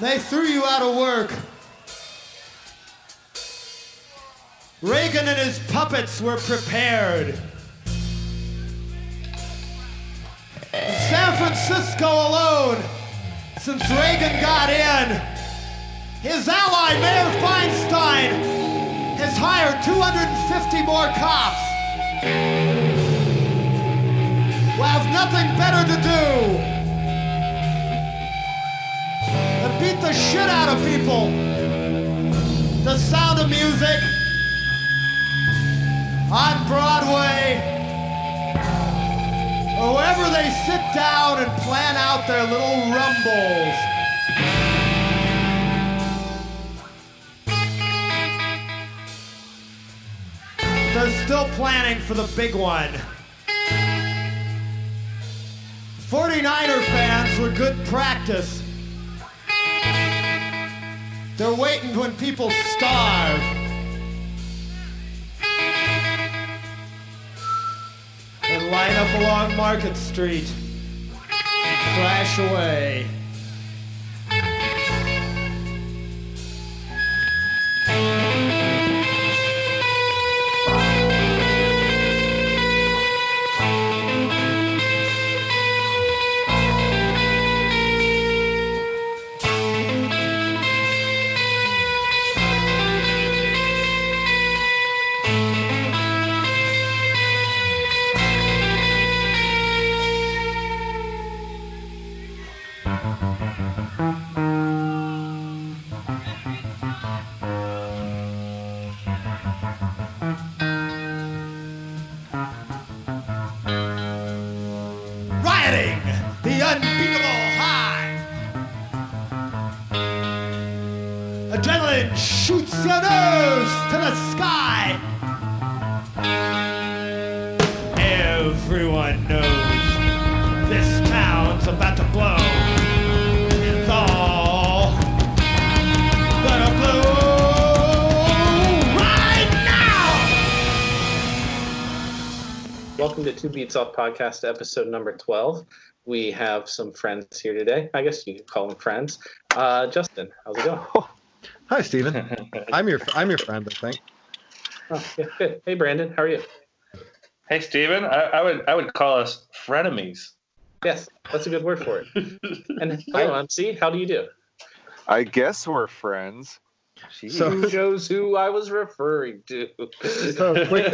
They threw you out of work. Reagan and his puppets were prepared. San Francisco alone, since Reagan got in, his ally, Mayor Feinstein, has hired 250 more cops who have nothing better to do beat the shit out of people. The sound of music on Broadway wherever they sit down and plan out their little rumbles. They're still planning for the big one. 49er fans were good practice. They're waiting when people starve. And line up along Market Street. And flash away. Welcome Beats Off Podcast, episode number 12. We have some friends here today. I guess you could call them friends. Uh, Justin, how's it going? Hi, Stephen. I'm your I'm your friend, I think. Oh, yeah, good. Hey, Brandon, how are you? Hey, Stephen. I, I would I would call us frenemies. Yes, that's a good word for it. And hello, MC, how do you do? I guess we're friends. She So- who knows who I was referring to. So quick,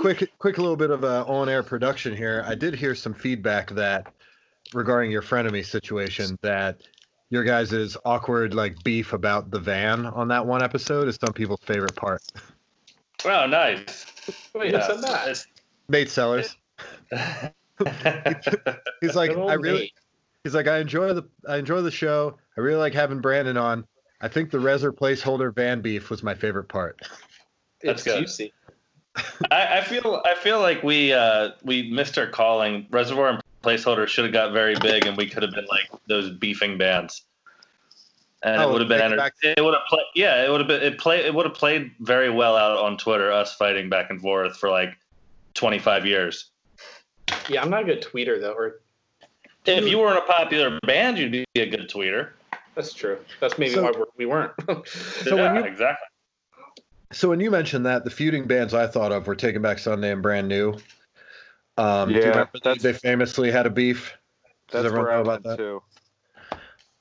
quick, quick little bit of uh, on-air production here. I did hear some feedback that regarding your frenemy situation that your guys' awkward like beef about the van on that one episode is some people's favorite part. oh, nice. Wait, who said that? It's- Nate Sellers. He's like, I really, Nate. he's like, I enjoy the, I enjoy the show. I really like having Brandon on. I think the Reser placeholder van beef was my favorite part. It's That's good. juicy. I, I feel I feel like we uh, we missed our calling. Reservoir and placeholder should have got very big, and we could have been like those beefing bands. And Oh, it would have been take it enter- back- it would have played yeah it would have been it play it would have played very well out on Twitter us fighting back and forth for like 25 years. Yeah, I'm not a good tweeter, though. Or If you weren't a popular band, you'd be a good tweeter. That's true. That's maybe So- why we're, we weren't. So yeah, when you- exactly. So when you mentioned that, the feuding bands I thought of were Taking Back Sunday and Brand New. Um, do you Yeah, remember that they famously had a beef? Does That's everyone where I know about went that? too.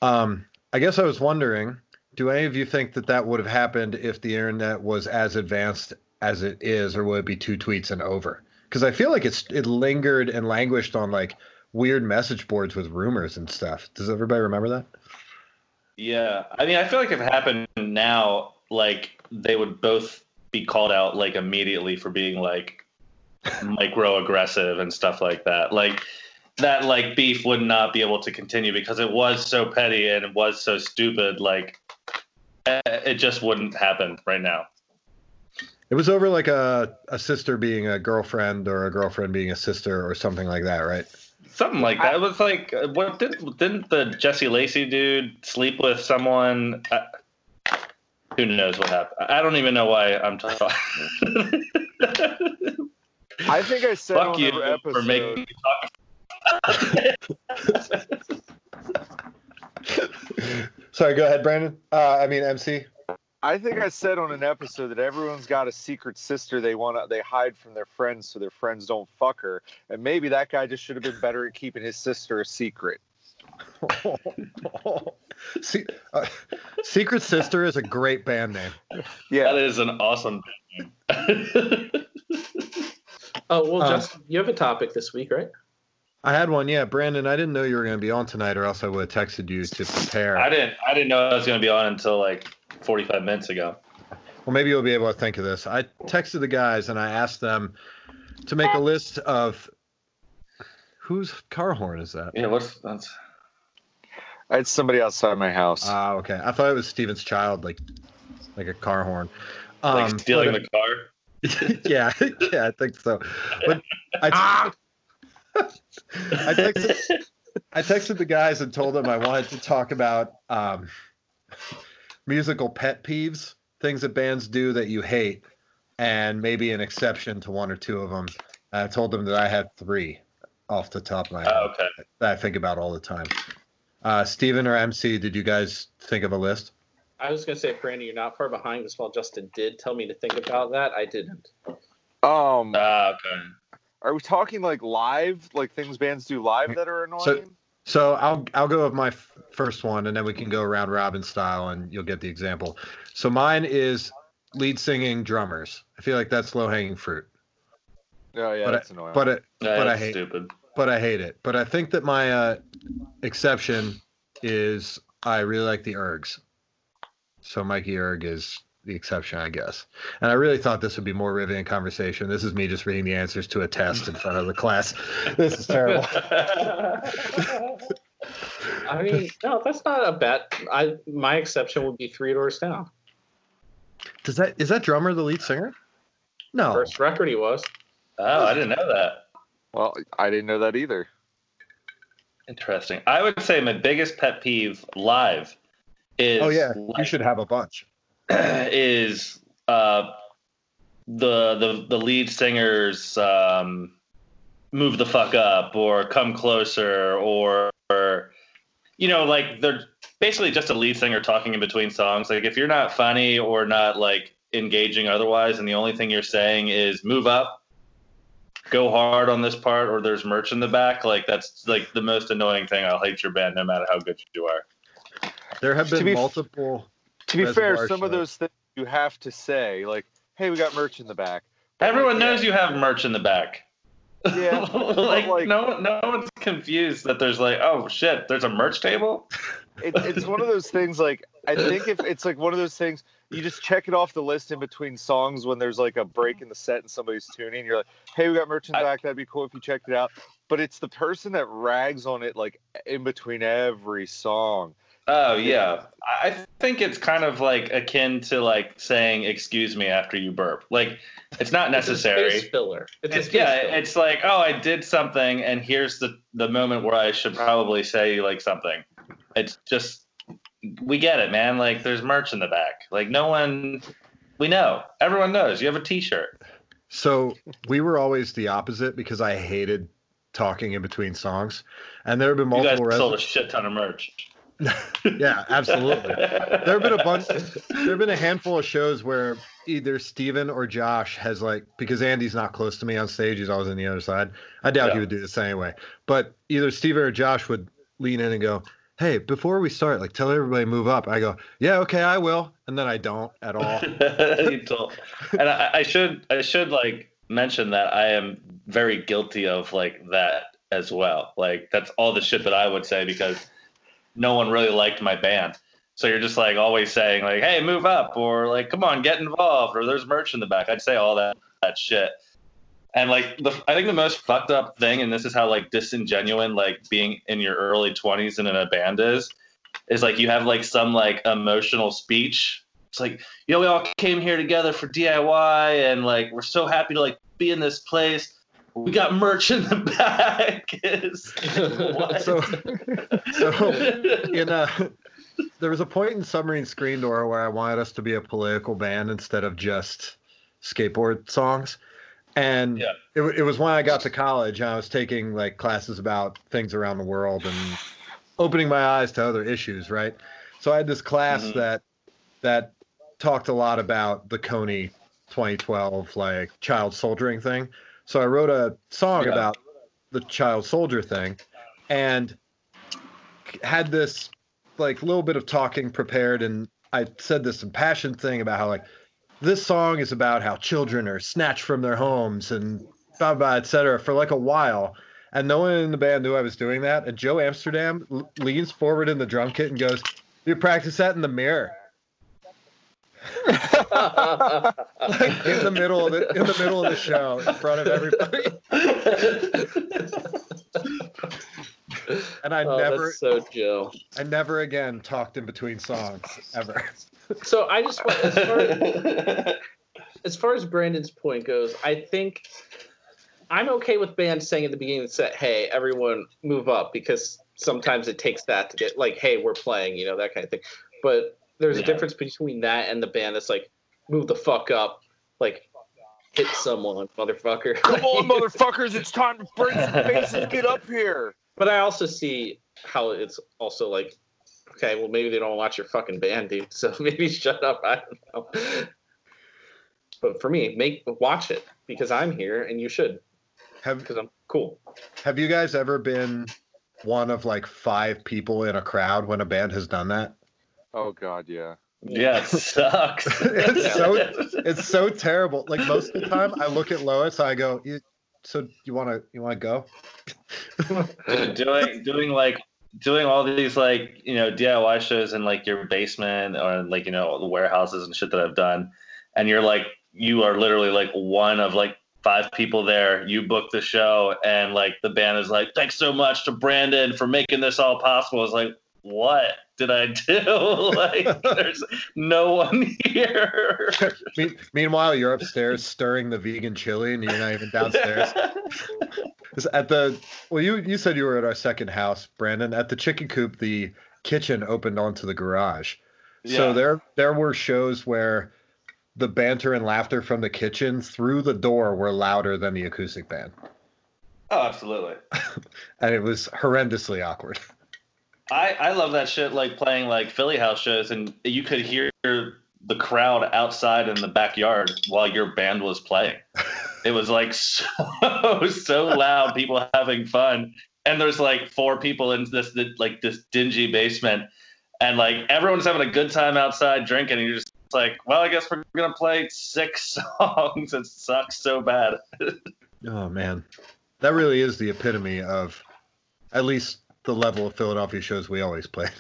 Um, I guess I was wondering, do any of you think that that would have happened if the internet was as advanced as it is, or would it be two tweets and over? Because I feel like it's it lingered and languished on like weird message boards with rumors and stuff. Does everybody remember that? Yeah, I mean, I feel like if it happened now, like they would both be called out like immediately for being like micro aggressive and stuff like that. Like that, like beef would not be able to continue because it was so petty and it was so stupid. Like it just wouldn't happen right now. It was over like a a sister being a girlfriend or a girlfriend being a sister or something like that, right? Something like that. It was like, what did, didn't the Jesse Lacey dude sleep with someone? Uh, who knows what happened? I don't even know why I'm talking. I think I said Fuck on you the episode. for making me talk. Sorry, go ahead, Brandon. Uh, I mean, MC. I think I said on an episode that everyone's got a secret sister they want to they hide from their friends so their friends don't fuck her, and maybe that guy just should have been better at keeping his sister a secret. See, uh, Secret Sister is a great band name. Yeah, That is an awesome. Name. oh well, Uh, Justin, you have a topic this week, right? I had one, yeah, Brandon. I didn't know you were going to be on tonight, or else I would have texted you to prepare. I didn't. I didn't know I was going to be on until like 45 minutes ago. Well, maybe you'll be able to think of this. I texted the guys and I asked them to make a list of whose car horn is that? Yeah. What's that's? I had somebody outside my house. Ah, okay. I thought it was Steven's child, like like a car horn. Um, Like stealing but- the car. yeah, yeah, I think so. But I, I texted, I texted the guys and told them I wanted to talk about um, musical pet peeves, things that bands do that you hate, and maybe an exception to one or two of them. I told them that I had three off the top of my head Oh, okay. that I think about all the time. Uh, Steven or MC, did you guys think of a list? I was gonna say, Brandon, you're not far behind because while Justin did tell me to think about that, I didn't. Um, Ah, okay. are we talking like live, like things bands do live that are annoying? So- So I'll I'll go with my f- first one, and then we can go around robin style, and you'll get the example. So mine is lead singing drummers. I feel like that's low hanging fruit, oh yeah, but that's annoying. but it, Yeah, But I hate- stupid. but I hate it. But I think that my uh, exception is I really like the ergs. So Mikey Erg is the exception, I guess. And I really thought this would be more riveting conversation. This is me just reading the answers to a test in front of the class. This is terrible. I mean, no, that's not a bet. I my exception would be Three Doors Down. Does that is that drummer the lead singer? No. First record he was. oh, I didn't know that. well, I didn't know that either. Interesting. I would say my biggest pet peeve live is Oh yeah, you should have a bunch. is uh, the the the lead singers um, move the fuck up or come closer or, or you know like they're basically just a lead singer talking in between songs. Like if you're not funny or not like engaging otherwise, and the only thing you're saying is move up, go hard on this part, or there's merch in the back. Like that's like the most annoying thing. I'll hate your band no matter how good you are. There have To been be- multiple. To be fair, some of those things you have to say, like, "Hey, we got merch in the back." Everyone Yeah. knows you have merch in the back. Yeah, like, like- no, no one's confused that there's like, oh shit, there's a merch table. It, it's one of those things. Like, I think if it's like one of those things, you just check it off the list in between songs when there's like a break in the set and somebody's tuning. You're like, "Hey, we got merch in the I- back. That'd be cool if you checked it out." But it's the person that rags on it like in between every song. Oh yeah, I I think it's kind of like akin to like saying excuse me after you burp. Like, it's not It's a necessary. space filler. It's, a It's, space yeah, filler. it's like, oh, I did something, and here's the the moment where I should probably say like something. It's just, we get it, man. Like, there's merch in the back. Like, no one, we know, everyone knows. You have a T-shirt. So we were always the opposite because I hated talking in between songs, and there have been You guys multiple. sold a res- shit ton of merch. yeah, absolutely. there have been a bunch. There have been a handful of shows where either Steven or Josh has like because Andy's not close to me on stage. He's always on the other side. I doubt he would do this anyway. But either Steven or Josh would lean in and go, "Hey, before we start, like tell everybody move up." I go, "Yeah, okay, I will," and then I don't at all. Told- and I, I should I should like mention that I am very guilty of like that as well. Like that's all the shit that I would say because no one really liked my band. So you're just like always saying like, "Hey, move up," or like, "Come on, get involved," or "There's merch in the back." I'd say all that that shit. And like the I think the most fucked up thing, and this is how like disingenuine like being in your early 20s and in a band is, is like you have like some like emotional speech. It's like you know, we all came here together for DIY, and like we're so happy to like be in this place. We got merch in the back. So, so in uh there was a point in Submarine Screen Door where I wanted us to be a political band instead of just skateboard songs. And Yeah. it, it was when I got to college and I was taking like classes about things around the world and opening my eyes to other issues, right? So I had this class Mhm. that that talked a lot about the Kony 2012 like child soldiering thing. So I wrote a song Yeah. about the child soldier thing and had this like little bit of talking prepared and I said this impassioned thing about how like this song is about how children are snatched from their homes and blah blah et cetera for like a while. And no one in the band knew I was doing that. And Joe Amsterdam l- leans forward in the drum kit and goes you practice that in the mirror. Like in the middle of the in the middle of the show in front of everybody and I oh, never that's so Joe. I never again talked in between songs ever. So I just as far as, as far as Brandon's point goes, I think I'm okay with bands saying at the beginning of the set, "Hey, everyone, move up," because sometimes it takes that to get like, "Hey, we're playing," you know, that kind of thing. But there's a difference between that and the band that's like, "Move the fuck up," like hit someone, motherfucker. Come on, motherfuckers! It's time to break some faces. Get up here. But I also see how it's also like, okay, well maybe they don't watch your fucking band, dude. So maybe shut up. I don't know. But for me, make watch it because I'm here and you should Have because I'm cool. Have you guys ever been one of like five people in a crowd when a band has done that? Oh God, yeah. yeah, it sucks. It's so it's so terrible. Like most of the time, I look at Lois, I go, "You- "So you want to you want to go?" Doing doing like doing all these like you know DIY shows in like your basement or like you know the warehouses and shit that I've done, and you're like you are literally like one of like five people there. You book the show, and like the band is like, thanks so much to Brandon for making this all possible. It's like, what did I do? like, there's no one here. Me- meanwhile, you're upstairs stirring the vegan chili, and you're not even downstairs. At the well, you you said you were at our second house, Brandon. At the chicken coop, the kitchen opened onto the garage. So there there were shows where the banter and laughter from the kitchen through the door were louder than the acoustic band, Oh, absolutely. and it was horrendously awkward. I, I love that shit like playing like Philly house shows and you could hear the crowd outside in the backyard while your band was playing. It was like so so loud, people having fun. And there's like four people in this like this dingy basement and like everyone's having a good time outside drinking and you're just like, well, I guess we're gonna play six songs. It sucks so bad. Oh man, that really is the epitome of, at least the level of Philadelphia shows we always played.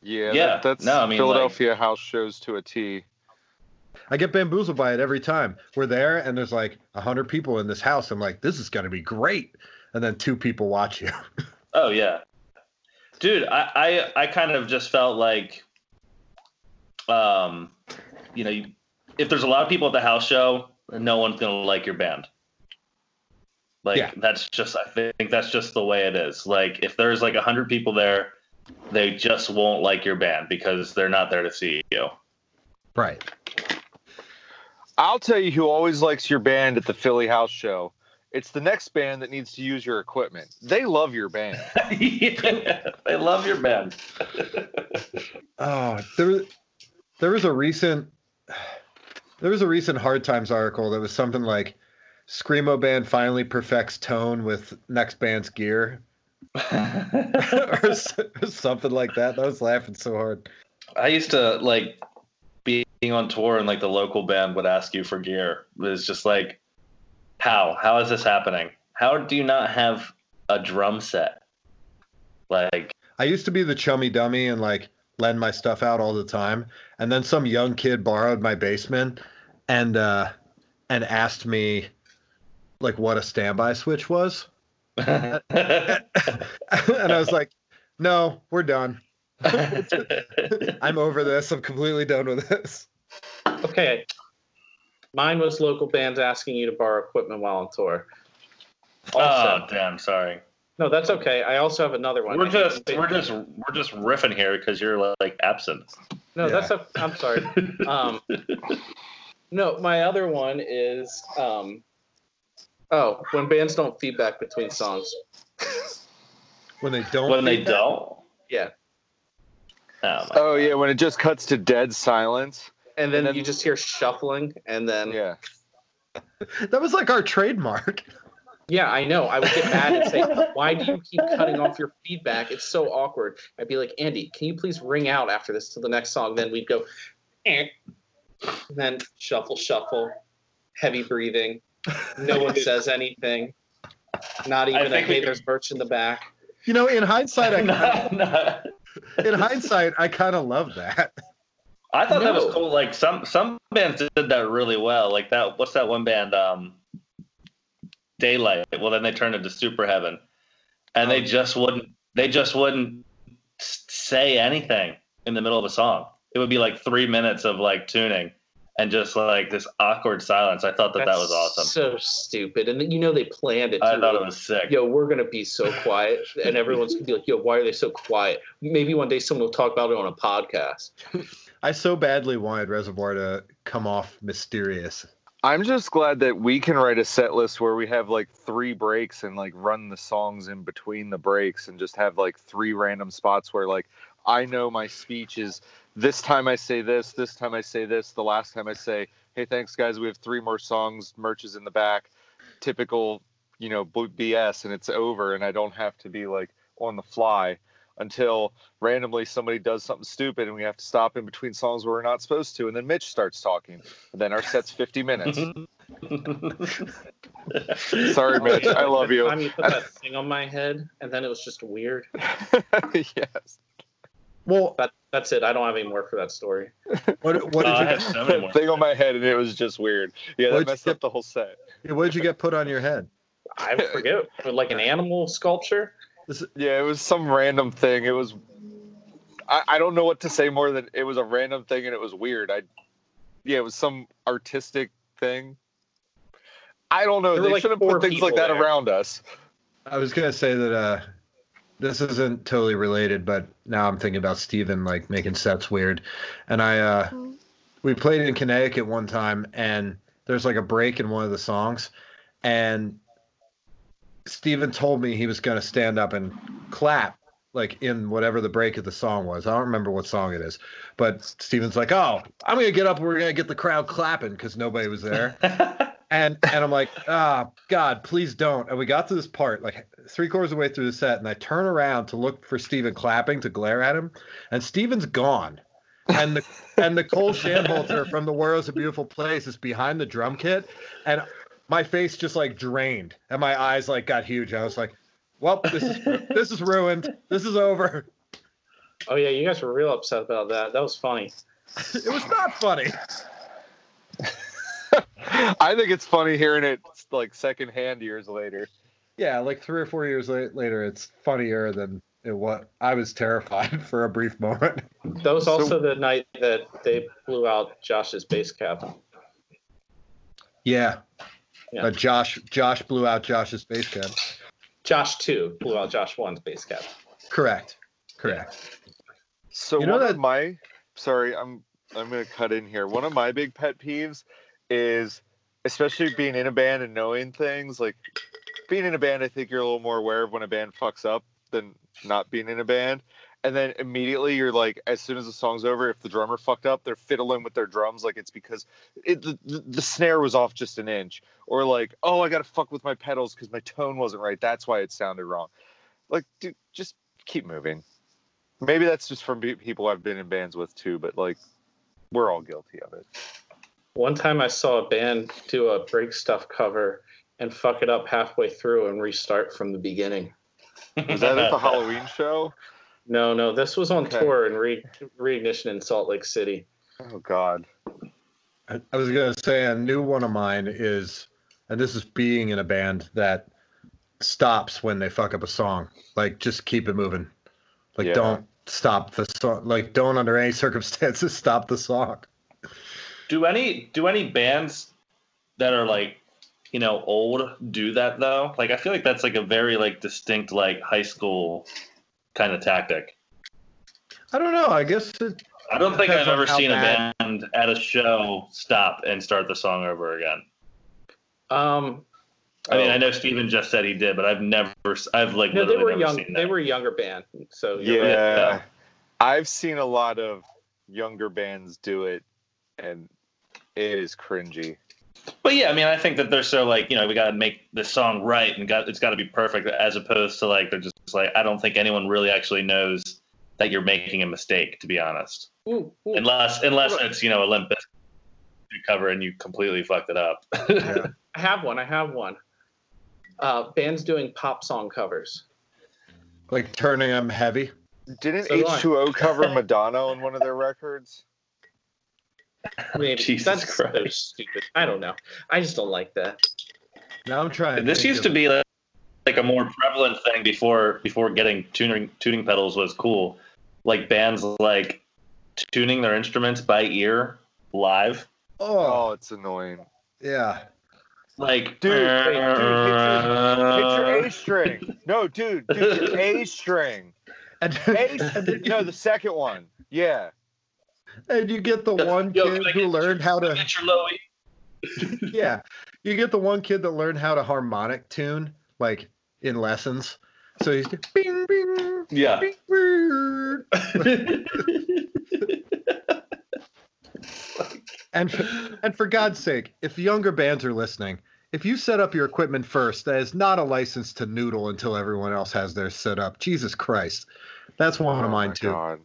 Yeah, Yeah, that- that's no, I mean, Philadelphia house shows to a T. I get bamboozled by it every time. We're there, and there's like a hundred people in this house. I'm like, this is gonna be great, and then two people watch you. Oh yeah, dude. I I, I kind of just felt like, um, you know, you, if there's a lot of people at the house show, no one's gonna like your band. Like Yeah. that's just I think that's just the way it is. Like if there's like a hundred people there, they just won't like your band because they're not there to see you. right. I'll tell you who always likes your band at the Philly house show. It's the next band that needs to use your equipment. They love your band. yeah, they love your band. Oh, there, there was a recent, there was a recent Hard Times article that was something like, "Screamo band finally perfects tone with next band's gear," or something like that. I was laughing so hard. I used to like being on tour and like the local band would ask you for gear. It was just like, how? How is this happening? How do you not have a drum set? Like, I used to be the chummy dummy and like lend my stuff out all the time, and then some young kid borrowed my basement and uh, and asked me like what a standby switch was. and I was like, "No, we're done. I'm over this. I'm completely done with this." Okay. Mine was local bands asking you to borrow equipment while on tour. oh damn, sorry. no, that's okay. I also have another one. We're just we're just we're just riffing here because you're like absent. No, Yeah. that's a. I'm sorry. Um, no, my other one is. Um, oh, when bands don't feedback between songs. When they don't. when they don't. Yeah. Oh, Oh yeah, when it just cuts to dead silence. And then, And then- you just hear shuffling, and then yeah. Yeah. That was like our trademark. Yeah, I know. I would get mad and say, "Why do you keep cutting off your feedback? It's so awkward." I'd be like, "Andy, can you please ring out after this to the next song?" Then we'd go, eh. And then shuffle, shuffle, heavy breathing. No one says anything. Not even a think hey, there's merch in the back. You know, in hindsight, I no, no. in hindsight, I kind of love that. I thought that was cool. Like some some bands did that really well. Like that. What's that one band? Um, Daylight. Well, then they turned into Superheaven, and they just wouldn't. They just wouldn't say anything in the middle of a song. It would be like three minutes of like tuning, and just like this awkward silence. I thought that that was awesome. So stupid, and then, you know they planned it. I too. thought it was sick. Yo, we're gonna be so quiet, and everyone's gonna be like, "Yo, why are they so quiet?" Maybe one day someone will talk about it on a podcast. I so badly wanted Reservoir to come off mysterious. I'm just glad that we can write a set list where we have like three breaks and like run the songs in between the breaks and just have like three random spots where like I know my speech is this time I say this, this time I say this, the last time I say, hey, thanks guys, we have three more songs, merch is in the back, typical, you know, BS, and it's over, and I don't have to be like on the fly until randomly somebody does something stupid and we have to stop in between songs where we're not supposed to, and then Mitch starts talking. And then our set's 50 minutes. Sorry, oh, Mitch. I love you. You put that thing on my head, and then it was just weird. yes. Well, That that's it. I don't have any more for that story. what, what I did have so many more. Thing on my head, and it was just weird. Yeah, that What'd you messed up the whole set. you what did you get put on your head? I forget, like an animal sculpture. This, Yeah, it was some random thing. It was. I, I don't know what to say more than it was a random thing and it was weird. I, yeah, it was some artistic thing. I don't know. There They like shouldn't four put things like that there. around us. I was gonna say that uh, this isn't totally related, but now I'm thinking about Steven like making sets weird, and I uh, we played in Connecticut one time, and there's like a break in one of the songs, and Steven told me he was gonna stand up and clap like in whatever the break of the song was. I don't remember what song it is, but Steven's like, "Oh, I'm gonna get up. and We're gonna get the crowd clapping because nobody was there." and and I'm like, ah, God, please don't. And we got to this part, like three quarters of the way through the set, and I turn around to look for Steven clapping to glare at him, and Steven's gone. And the and Nicole Shanholtzer from The World is a Beautiful Place is behind the drum kit, and my face just like drained, and my eyes like got huge. I was like, well, this is this is ruined. This is over. Oh yeah, you guys were real upset about that. That was funny. It was not funny. I think it's funny hearing it like secondhand years later. Yeah, like three or four years later, it's funnier than it was. I was terrified for a brief moment. That was So- also the night that they blew out Josh's bass cab. Yeah. Yeah. Uh, Josh Josh blew out Josh's bass cab. Josh two blew out Josh one's bass cab. Correct. Correct. So You know one that- of my sorry, I'm I'm gonna cut in here. One of my big pet peeves is especially being in a band and knowing things like being in a band. I think you're a little more aware of when a band fucks up than not being in a band. And then immediately you're like, as soon as the song's over, if the drummer fucked up, they're fiddling with their drums like it's because it, the, the, the snare was off just an inch, or like, oh, I gotta fuck with my pedals because my tone wasn't right. That's why it sounded wrong. Like, dude, just keep moving. Maybe that's just from people I've been in bands with too, but like, we're all guilty of it. One time I saw a band do a break stuff cover and fuck it up halfway through and restart from the beginning. Was that at the Halloween show? No, no, this was on Okay. tour in Re- Reignition in Salt Lake City. Oh God. I, I was gonna say a new one of mine is, and this is being in a band that stops when they fuck up a song. Like just keep it moving. Like Yeah. don't stop the song. Like don't under any circumstances stop the song. Do any do any bands that are like you know old do that though? Like I feel like that's like a very like distinct like high school kind of tactic. I don't know. I guess it, I don't think I've ever seen bad- a band at a show stop and start the song over again. Um, I mean, Oh. I know Steven just said he did, but I've never, I've like no, they were never young. seen They were a younger band, so Yeah. right. Yeah. I've seen a lot of younger bands do it, and it is cringy. But yeah, I mean, I think that they're so like, you know, we got to make this song right and got it's got to be perfect, as opposed to like they're just like, I don't think anyone really actually knows that you're making a mistake, to be honest. Ooh, ooh. Unless unless it's you know Olympus cover and you completely fucked it up. Yeah. I have one. I have one. Uh, bands doing pop song covers. Like turning them heavy. Didn't So do I. H2O cover Madonna on one of their records? Maybe Jesus that's so Christ. stupid. I don't know. I just don't like that. Now I'm trying. this used to be like, like a more prevalent thing before before getting tuning tuning pedals was cool. Like bands like tuning their instruments by ear live. Oh, Oh, it's annoying. yeah. Like Dude, wait, dude, Picture A string. No, dude, dude, A string. And, A, no, the second one. Yeah. And you get the Yo, one yo, kid who get- learned how to. Get your Lowy. Yeah, you get the one kid that learned how to harmonic tune like in lessons. So he's bing bing Yeah. bing. bing. And for, and for God's sake, if younger bands are listening, if you set up your equipment first, that is not a license to noodle until everyone else has theirs set up. Jesus Christ, that's one Oh of mine my too. God.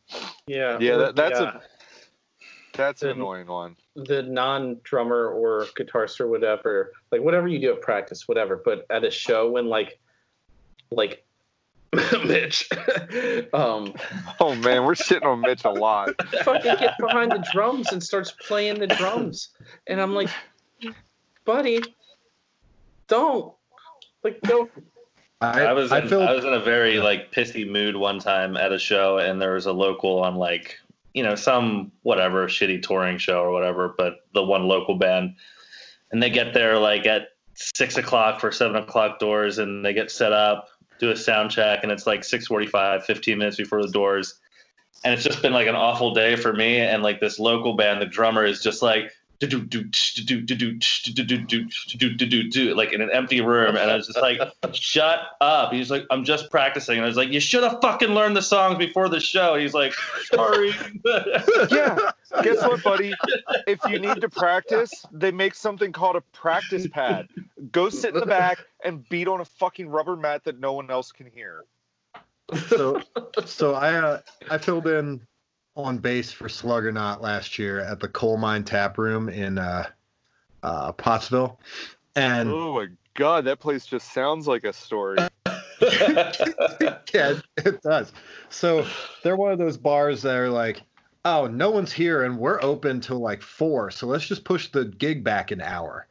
Yeah. Yeah, that- that's a- yeah, That's an Didn't- annoying one. the non-drummer or guitarist or whatever, like whatever you do at practice, whatever. But at a show, when like, like, Mitch, um, Oh man, we're sitting on Mitch a lot. fucking gets behind the drums and starts playing the drums, and I'm like, buddy, don't, like, go. I, I was I in, feel I was in a very like pissy mood one time at a show, and there was a local on like you know some whatever shitty touring show or whatever, but the one local band, and they get there like at six o'clock for seven o'clock doors, and they get set up, do a sound check, and it's like 6:45, 15 minutes before the doors, and it's just been like an awful day for me, and like this local band, the drummer is just like like in an empty room and i was just like shut up. He's like i'm just practicing. And i was like you should have fucking learned the songs before the show. He's like sorry. Yeah. Guess what buddy? If you need to practice they make something called a practice pad. Go sit in the back and beat on a fucking rubber mat that no one else can hear. So so i uh, i filled in on bass for Sluggernaut last year at the Coal Mine Tap Room in uh, uh, Pottsville, and Oh my god, that place just sounds like a story. yeah, it does. So they're one of those bars that are like, oh, no one's here and we're open till like four, so let's just push the gig back an hour.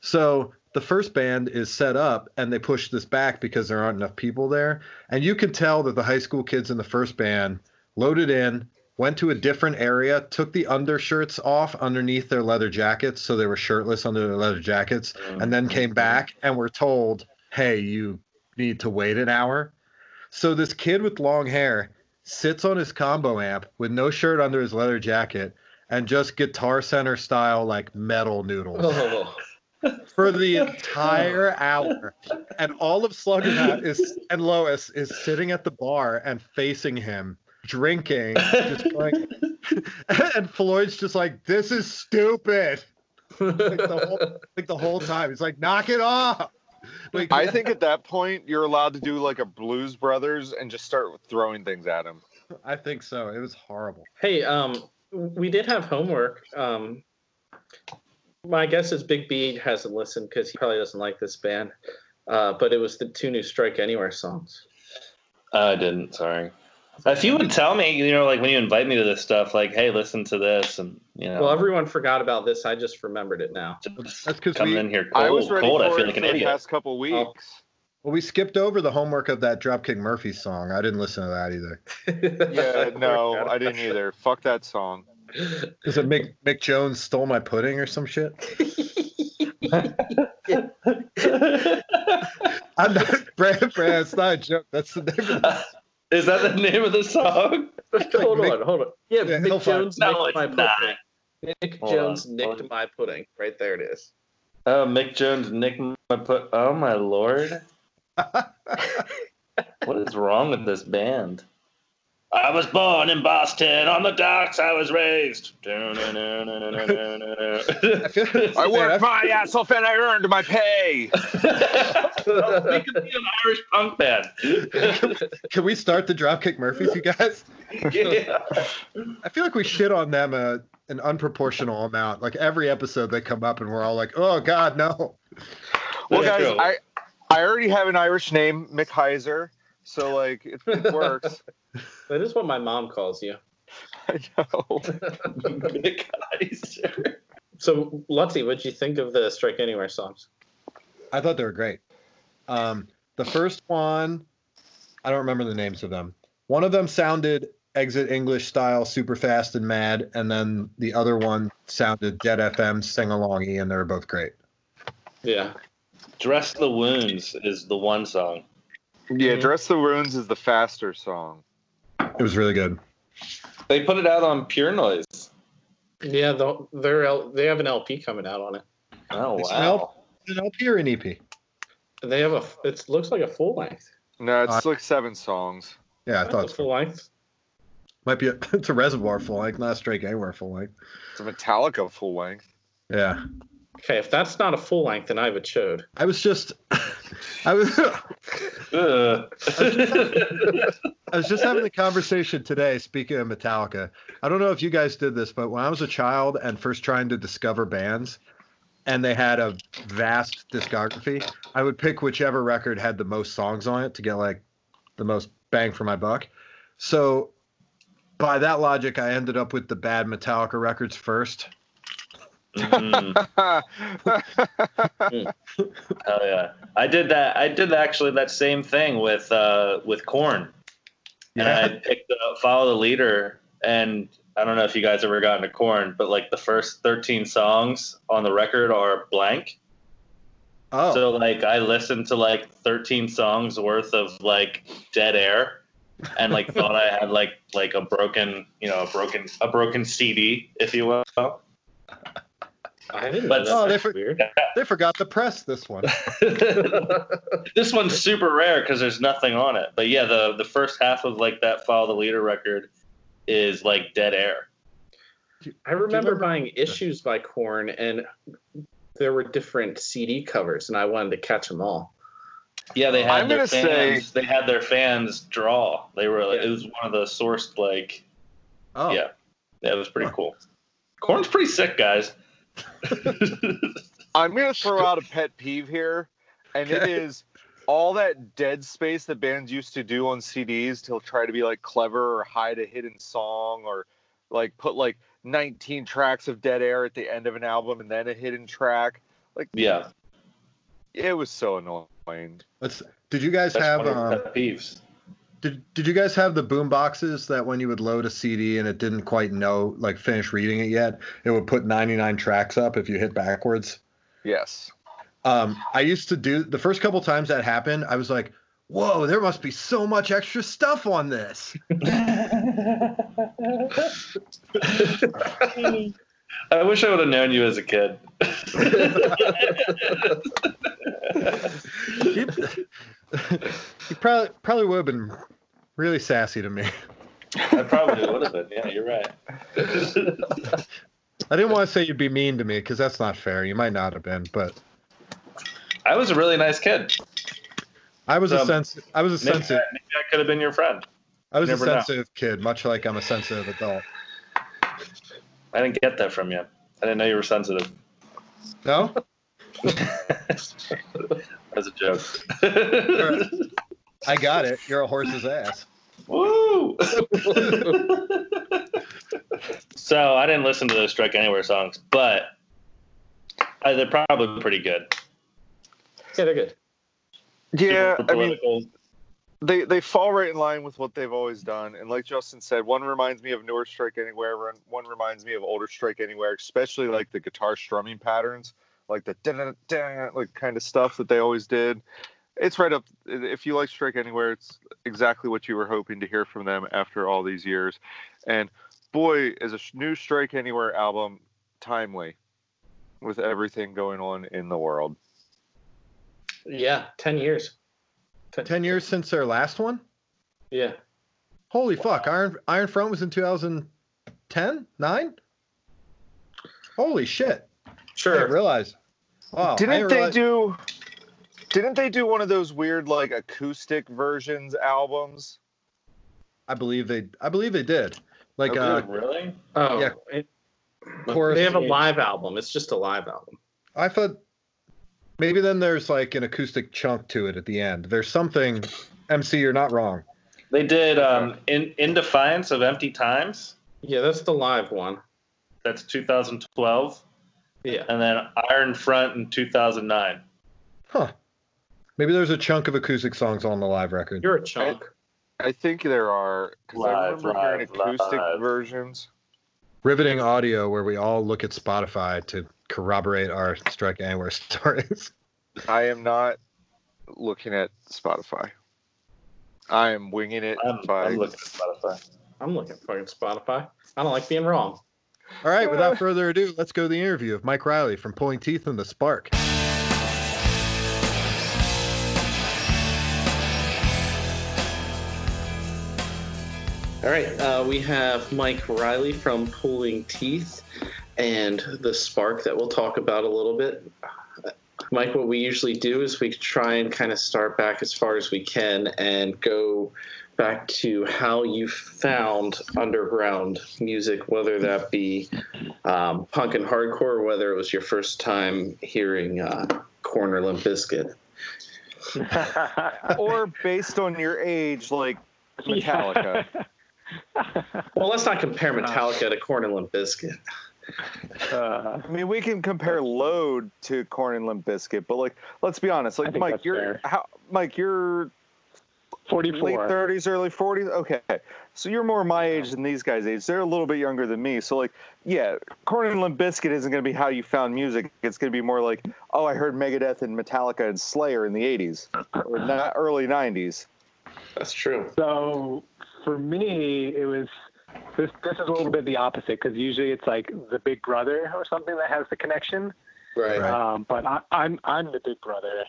So the first band is set up and they push this back because there aren't enough people there, and you can tell that the high school kids in the first band loaded in. Went to a different area, took the undershirts off underneath their leather jackets, so they were shirtless under their leather jackets, mm. and then came back and were told, "Hey, you need to wait an hour." So this kid with long hair sits on his combo amp with no shirt under his leather jacket and just guitar center style like metal noodles Oh, for the entire hour. And all of Sluggernaut is and Lois is sitting at the bar and facing him, drinking, just going and Floyd's just like, This is stupid. Like the whole like the whole time. He's like, knock it off. Like I think at that point you're allowed to do like a Blues Brothers and just start throwing things at him. I think so. It was horrible. Hey, um, we did have homework. Um, my guess is Big B hasn't listened because he probably doesn't like this band. Uh, but it was the two new Strike Anywhere songs. I didn't sorry if you would tell me you know like when you invite me to this stuff like hey listen to this and you know Well, everyone forgot about this. I just remembered it now. just That's because coming we in here cold I was ready cold for I feel like an for the idiot past couple oh. weeks. well we skipped over the homework of that Dropkick Murphy song. I didn't listen to that either. Yeah, no, I didn't either. Fuck that song. Is it Mick Mick Jones stole my pudding or some shit? I'm not Brad Brad, it's not a joke. That's the name of the is that the name of the song hold Mick- on, hold on. Yeah, Yeah, Mick he'll Jones No, nicked it's my not. pudding. Nick Hold Jones on, nicked hold on. my pudding. Right there it is. Oh, Mick Jones, Nick, my put. Oh my lord, what is wrong with this band? I was born in Boston. On the docks, I was raised. I worked my ass off and I earned my pay. we could be an Irish punk band. Can we start the Dropkick Murphys, you guys? yeah. I feel like we shit on them uh, an unproportional amount. Like every episode they come up and we're all like, "Oh God, no." Well, Yeah, guys, go. I I already have an Irish name, Mick Heiser, so like it, it works. That is what my mom calls you. I know. Mick Heiser. So, Lutzi, what'd you think of the Strike Anywhere songs? I thought they were great. Um, the first one, I don't remember the names of them. One of them sounded exit English style, super fast and mad, and then the other one sounded Dead FM sing alongy, and they were both great. Yeah. Dress the Wounds is the one song. Yeah, Mhm. Dress the Wounds is the faster song. It was really good. They put it out on Pure Noise. Yeah, the, they're L, they have an LP coming out on it. Oh, It's wow. Is it an LP or an EP? They have a. It looks like a full length. No, it's Uh, like seven songs. Yeah, I That's thought a full length. Might be a, it's a reservoir full length, not a Strike Anywhere full length. It's a Metallica full length. Yeah. Okay, if that's not a full length, then I have a chode. I was just I was Ugh. I was just having a conversation today, speaking of Metallica. I don't know if you guys did this, but when I was a child and first trying to discover bands and they had a vast discography, I would pick whichever record had the most songs on it to get like the most bang for my buck. So by that logic, I ended up with the bad Metallica records first. Mhm. Hell yeah! I did that. I did actually that same thing with uh, with Korn. And I picked uh, Follow the Leader, and I don't know if you guys ever gotten to Korn, but like the first 13 songs on the record are blank. Oh, So like I listened to like 13 songs worth of like dead air, and like thought I had like like a broken you know a broken a broken CD, if you will. I didn't. But- know Oh, they That's weird. they forgot to press this one. this one's super rare because there's nothing on it. But yeah, the the first half of like that Follow the Leader record is like dead air. I remember remember- buying issues by Korn, and there were different CD covers, and I wanted to catch them all. Yeah, they had I'm their fans. say- They had their fans draw. They were. Like, Yeah. It was one of the sourced like. Oh, Yeah. Yeah, was pretty Huh. cool. Korn's pretty sick, guys. I'm gonna throw out a pet peeve here, and it Okay. is all that dead space that bands used to do on CDs to try to be like clever or hide a hidden song or like put like 19 tracks of dead air at the end of an album and then a hidden track. Like yeah, It was so annoying. Let's, did you guys that's have one of um, pet peeves. Did Did you guys have the boom boxes that when you would load a CD and it didn't quite know like finish reading it yet, it would put 99 tracks up if you hit backwards? Yes. Um, I used to do the first couple times that happened. I was like, "Whoa, there must be so much extra stuff on this." I wish I would have known you as a kid. you, he probably probably would have been really sassy to me. I probably would have been. Yeah, you're right. I didn't want to say you'd be mean to me because that's not fair. You might not have been, but I was a really nice kid. I was a Um, sense. I was a Maybe, I, sensitive. maybe I could have been your friend. I was a never know. sensitive kid, much like I'm a sensitive adult. I didn't get that from you. I didn't know you were sensitive. No. That's a joke. I got it. You're a horse's ass. Woo! so I didn't listen to those Strike Anywhere songs, but uh, they're probably pretty good. Yeah, they're good. Yeah, Super I mean, they they fall right in line with what they've always done. And like Justin said, one reminds me of newer Strike Anywhere, one- one reminds me of older Strike Anywhere, especially like the guitar strumming patterns, like the da like kind of stuff that they always did. It's right up. If you like Strike Anywhere, it's exactly what you were hoping to hear from them after all these years. And boy, is a new Strike Anywhere album timely with everything going on in the world. Yeah, ten years. Ten years since their last one. Yeah. Holy fuck! Iron Iron Front was in 2010, nine. Holy shit! I Sure. didn't realize. Wow. Didn't didn't they realize- do? Didn't they do one of those weird like acoustic versions albums? I believe they. I believe they did. Like Oh, uh, good, really? Oh, Yeah. it- Chorus- they have a live album. It's just a live album. I thought maybe then there's like an acoustic chunk to it at the end. There's something. MC, you're not wrong. They did um, in in defiance of empty times. Yeah, that's the live one. That's 2012, Yeah. and then Iron Front in 2009. Huh. Maybe there's a chunk of acoustic songs on the live record. You're a chunk. I think there are. 'cause I Live, remember hearing acoustic live. versions. Riveting audio where we all look at Spotify to corroborate our strike anywhere stories. I am not looking at Spotify. I am winging it I'm, by. I'm looking at Spotify. I'm looking at fucking Spotify. I don't like being wrong. All right, without further ado, let's go to the interview of Mike Riley from Pulling Teeth and the Spark. All right, uh, we have Mike Riley from Pulling Teeth and the Spark that we'll talk about a little bit. Mike, what we usually do is we try and kind of start back as far as we can and go back to how you found underground music, whether that be um, punk and hardcore, or whether it was your first time hearing uh, Korn or Limp Bizkit. or based on your age, like Metallica. Well, let's not compare Metallica to Korn or Limp Bizkit. Uh, I mean, we can compare load to Korn and Limp Bizkit, but like, let's be honest. Like, Mike, you're fair. how? Mike, you're 44. late 30s, early 40s. Okay, so you're more my age than these guys' age. They're a little bit younger than me. So like, yeah, Korn and Limp Bizkit isn't going to be how you found music. It's going to be more like, oh, I heard Megadeth and Metallica and Slayer in the 80s or not early 90s. That's true. So for me, it was this. This is a little bit the opposite because usually it's like the big brother or something that has the connection. Right. Right. Um, but I, I'm I'm the big brother.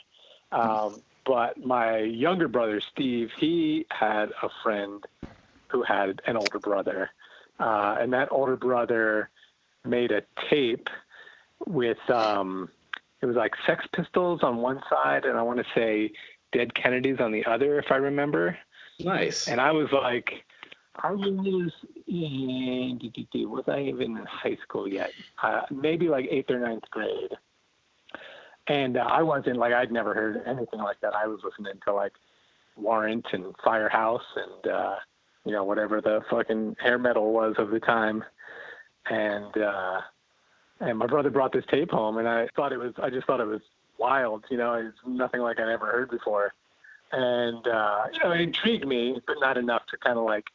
Um, but my younger brother Steve, he had a friend who had an older brother, uh, and that older brother made a tape with um, it was like Sex Pistols on one side, and I want to say Dead Kennedys on the other, if I remember. Nice. And I was like, I was in, was I even in high school yet? Uh, maybe like eighth or ninth grade. And uh, I wasn't like, I'd never heard anything like that. I was listening to like Warrant and Firehouse and, uh, you know, whatever the fucking hair metal was of the time. And, uh, and my brother brought this tape home and I thought it was, I just thought it was wild. You know, it's nothing like I'd ever heard before and uh, you know it intrigued me, but not enough to kind of like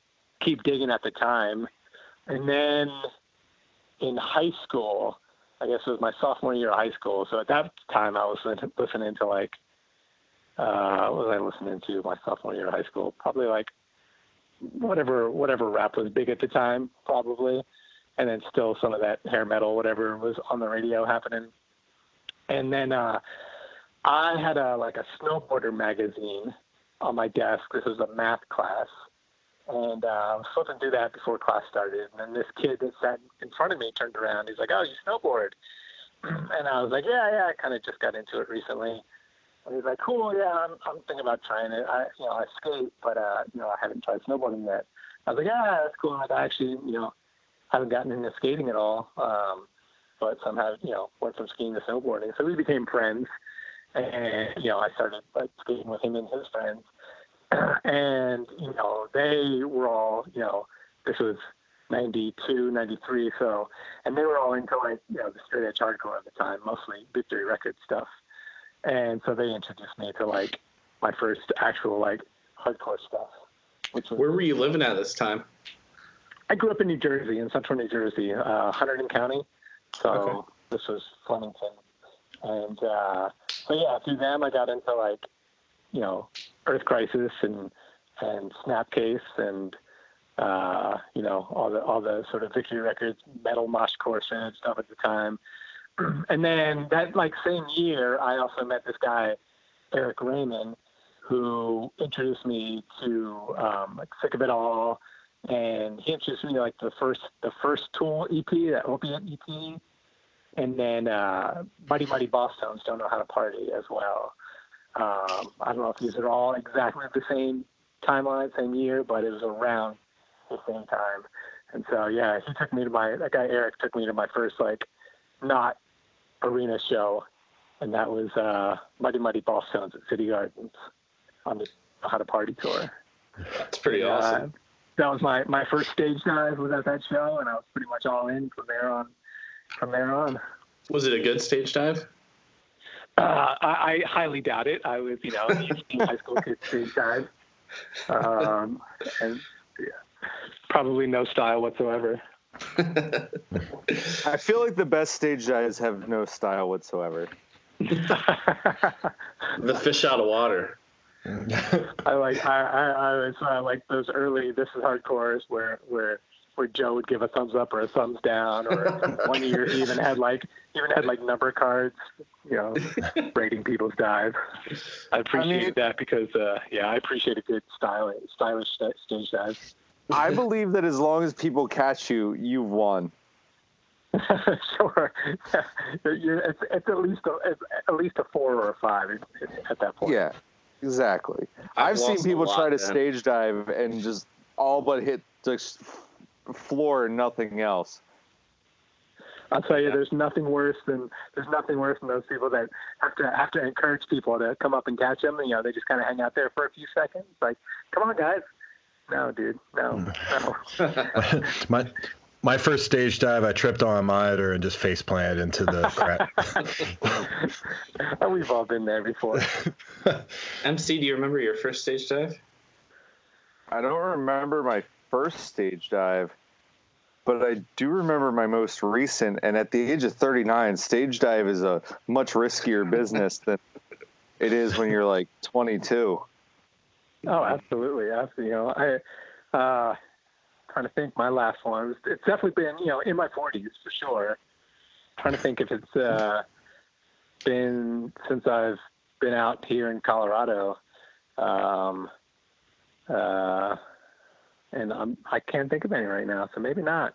keep digging at the time. And then in high school, I guess it was my sophomore year of high school. So at that time, I was listening- to like, uh, what was I listening to my sophomore year of high school? Probably like whatever whatever rap was big at the time, probably, and then still some of that hair metal, whatever was on the radio happening. And then uh, I had a like a snowboarder magazine on my desk. This was a math class, and uh, I was flipping through that before class started. And then this kid that sat in front of me turned around. He's like, "Oh, you snowboard?" And I was like, "Yeah, yeah." I kind of just got into it recently. And he's like, "Cool, yeah, I'm, I'm thinking about trying it. I, you know, I skate, but uh, you know, I haven't tried snowboarding yet." I was like, "Yeah, that's cool. I actually, you know, haven't gotten into skating at all." Um, but somehow, you know, went from skiing to snowboarding. So we became friends and you know I started like skating with him and his friends, and you know they were all you know this was 92, 93, so and they were all into like you know the straight edge hardcore at the time, mostly Victory Records stuff, and so they introduced me to like my first actual like hardcore stuff, which was Where were you living at this time? I grew up in New Jersey, in central New Jersey, uh, Hunterdon County. So Okay. this was Flemington. And uh, so, yeah, through them, I got into like, you know, Earth Crisis and, and Snapcase and, uh, you know, all the, all the sort of Victory Records metal moshcore and stuff at the time. and then that like same year, I also met this guy, Eric Raymond, who introduced me to um, like Sick of It All, and he introduced me to like the first the first Tool EP, that Opiate EP, and then uh, Mighty Mighty Bosstones Don't Know How to Party as well. Um, I don't know if these are all exactly the same timeline, same year, but it was around the same time. And so yeah, he took me to my that guy Eric took me to my first like not arena show, and that was uh, Mighty Mighty Bosstones at City Gardens on the How to Party tour. That's pretty Uh, awesome. that was my my first stage dive was at that show, and I was pretty much all in from there on. From there on, Was it a good stage dive? uh, I, I highly doubt it. I was, you know, high school kid stage dive, um, and yeah, probably no style whatsoever. I feel like the best stage dives have no style whatsoever. The fish out of water. I like I I, I was uh, like those early this is hardcores where where where Joe would give a thumbs up or a thumbs down or one year he even had like even had like number cards you know rating people's dives. I appreciate mean- that because uh, yeah I appreciate a good stylish stylish sta- stage dive. I believe that as long as people catch you, you've won. sure, You're, it's, it's at least a, it's at least a four or a five at that point. Yeah, exactly. I've I've, seen people lot, try to man. stage dive and just all but hit the s- floor and nothing else. I'll tell you, there's nothing worse than there's nothing worse than those people that have to have to encourage people to come up and catch them. And, You know, they just kind of hang out there for a few seconds. Like, come on, guys. No, dude. No, hmm. no. my my first stage dive, I tripped on a monitor and just face planted into the crap. We've all been there before. MC, do you remember your first stage dive? I don't remember my first stage dive, but I do remember my most recent. And at the age of 39, stage dive is a much riskier business than it is when you're like 22. Oh, absolutely, absolutely. You know, I uh, trying to think. My last one. It's definitely been you know in my 40s for sure. Trying to think if it's uh, been since I've been out here in Colorado. Um, uh, and I'm I can't think of any right now, so maybe not.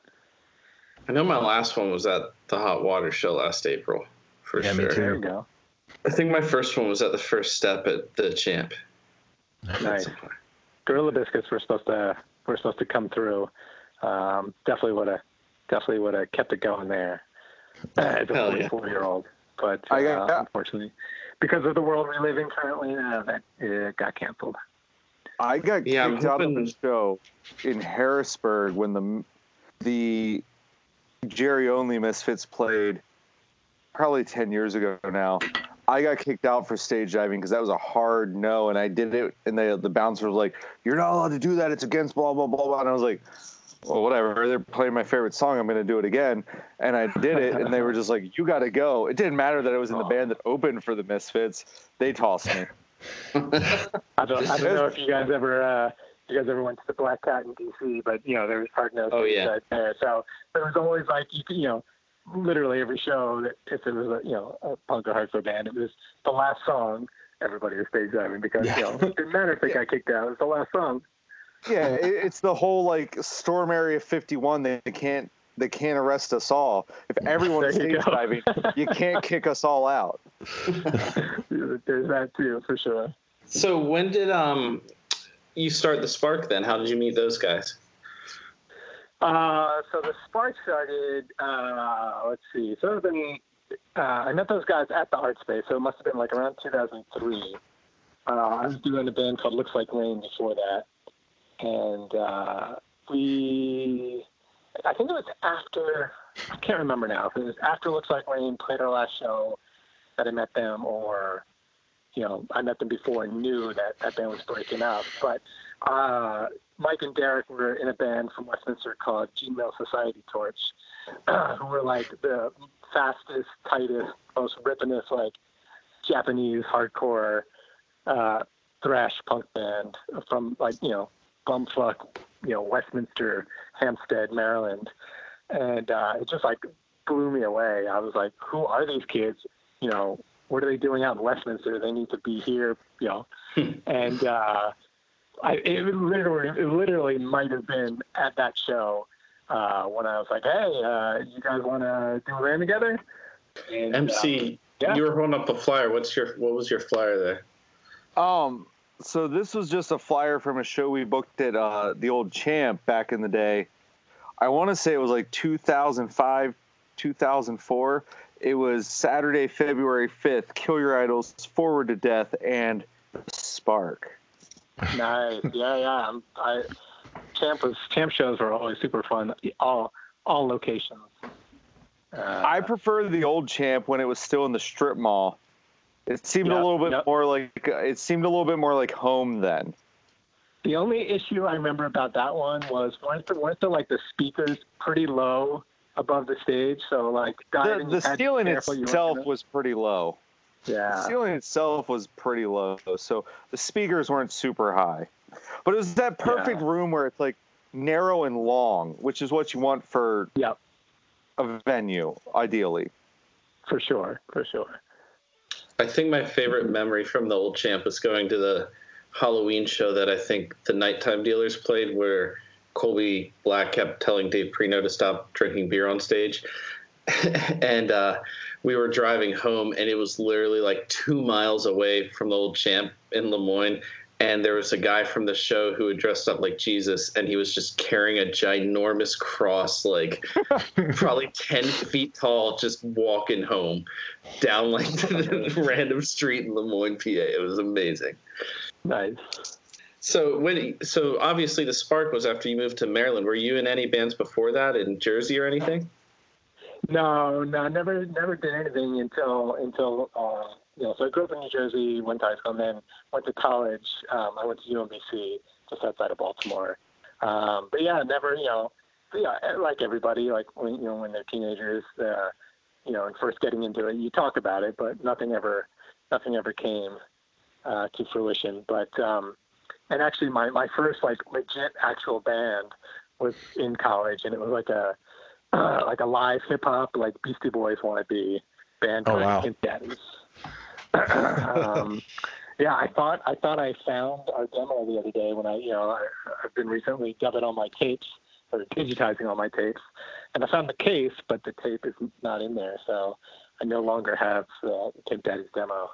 I know my last one was at the Hot Water Show last April, for Yeah, me sure. too. There you go. I think my first one was at the first step at the Champ. Nice. Gorilla biscuits were supposed to were supposed to come through. Um, definitely would have definitely would have kept it going there uh, as a Hell yeah. 44 year old. But I uh, got- unfortunately, because of the world we live in currently, uh, that it got canceled. I got Yeah, kicked out of hoping- the show in Harrisburg when the the Jerry Only Misfits played probably 10 years ago now. I got kicked out for stage diving because that was a hard no, and I did it, and the the bouncer was like, "You're not allowed to do that. It's against blah blah blah blah." And I was like, "Well, whatever. They're playing my favorite song. I'm going to do it again." And I did it, and they were just like, "You got to go." It didn't matter that I was in the band that opened for the Misfits. They tossed me. I don't I don't know if you guys ever uh, you guys ever went to the Black Cat in DC, but you know there was hard nose Oh, yeah. there. So there was always like you could, you know literally every show that if it was a you know a punk or hardcore band, it was the last song. Everybody was stage diving because you know it didn't matter if they got kicked out. It was the last song. Yeah, it, it's the whole like storm area 51. They can't they can't arrest us all. If everyone's There you stage diving, you can't kick us all out. There's that too for sure. So when did um you start the Spark then? How did you meet those guys? Uh, so the spark started. Uh, let's see. So it would have been. Uh, I met those guys at the art space, so it must have been like around 2003. Uh, I was doing a band called Looks Like Rain before that, and uh, we. I think it was after. I can't remember now. It was after Looks Like Rain played our last show that I met them, or you know, I met them before and knew that that band was breaking up. But uh, Mike and Derek were in a band from Westminster called Gmail Society Torch, who were like the fastest, tightest, most rippingest, like Japanese hardcore uh, thrash punk band from like you know bumfuck, you know Westminster, Hampstead, Maryland, and uh, it just like blew me away. I was like, who are these kids? You know, what are they doing out in Westminster? They need to be here, you know. and uh, I, it literally, it literally might have been at that show uh, when I was like, "Hey, uh, you guys want to do a band together?" And, MC, uh, yeah. you were holding up the flyer. What's your what was your flyer there? Um, so this was just a flyer from a show we booked at uh, the old Champ back in the day. I want to say it was like 2005, 2004. It was Saturday, February 5th. Kill Your Idols, Forward to Death, and Spark. Nice. Yeah, yeah. I camp was camp shows were always super fun. All all locations. Uh, I prefer the old Champ when it was still in the strip mall. It seemed Yep, a little bit yep. more like uh, it seemed a little bit more like home then. the only issue I remember about that one was weren't the, weren't the like the speakers pretty low above the stage? So like The, the you had to be ceiling careful you weren't itself was pretty low. The yeah. ceiling itself was pretty low, so the speakers weren't super high. But it was that perfect Yeah. room where it's like narrow and long, which is what you want for Yep. a venue, ideally. For sure. For sure. I think my favorite memory from the old champ was going to the Halloween show that I think the nighttime dealers played, where Colby Black kept telling Dave Prino to stop drinking beer on stage. and uh, we were driving home, and it was literally like two miles away from the old champ in Lemoyne. And there was a guy from the show who had dressed up like Jesus, and he was just carrying a ginormous cross, like probably 10 feet tall, just walking home down like the random street in Lemoyne, PA. It was amazing. Nice. So when so obviously the spark was after you moved to Maryland. Were you in any bands before that in Jersey or anything? No, no, never, never did anything until until uh, you know. So I grew up in New Jersey, went to high school, and then went to college. Um, I went to UMBC, just outside of Baltimore. Um, but yeah, never, you know, yeah, like everybody, like when you know when they're teenagers, uh, you know, and first getting into it, you talk about it, but nothing ever, nothing ever came uh, to fruition. But um, and actually, my my first like legit actual band was in college, and it was like a uh, like a live hip hop, like Beastie Boys want to be band Oh, called wow. Daddies. um, yeah, I thought I thought I found our demo the other day when I, you know, I, I've been recently dubbing all my tapes or digitizing all my tapes, and I found the case, but the tape is not in there, so I no longer have uh, Pimp Daddy's demo.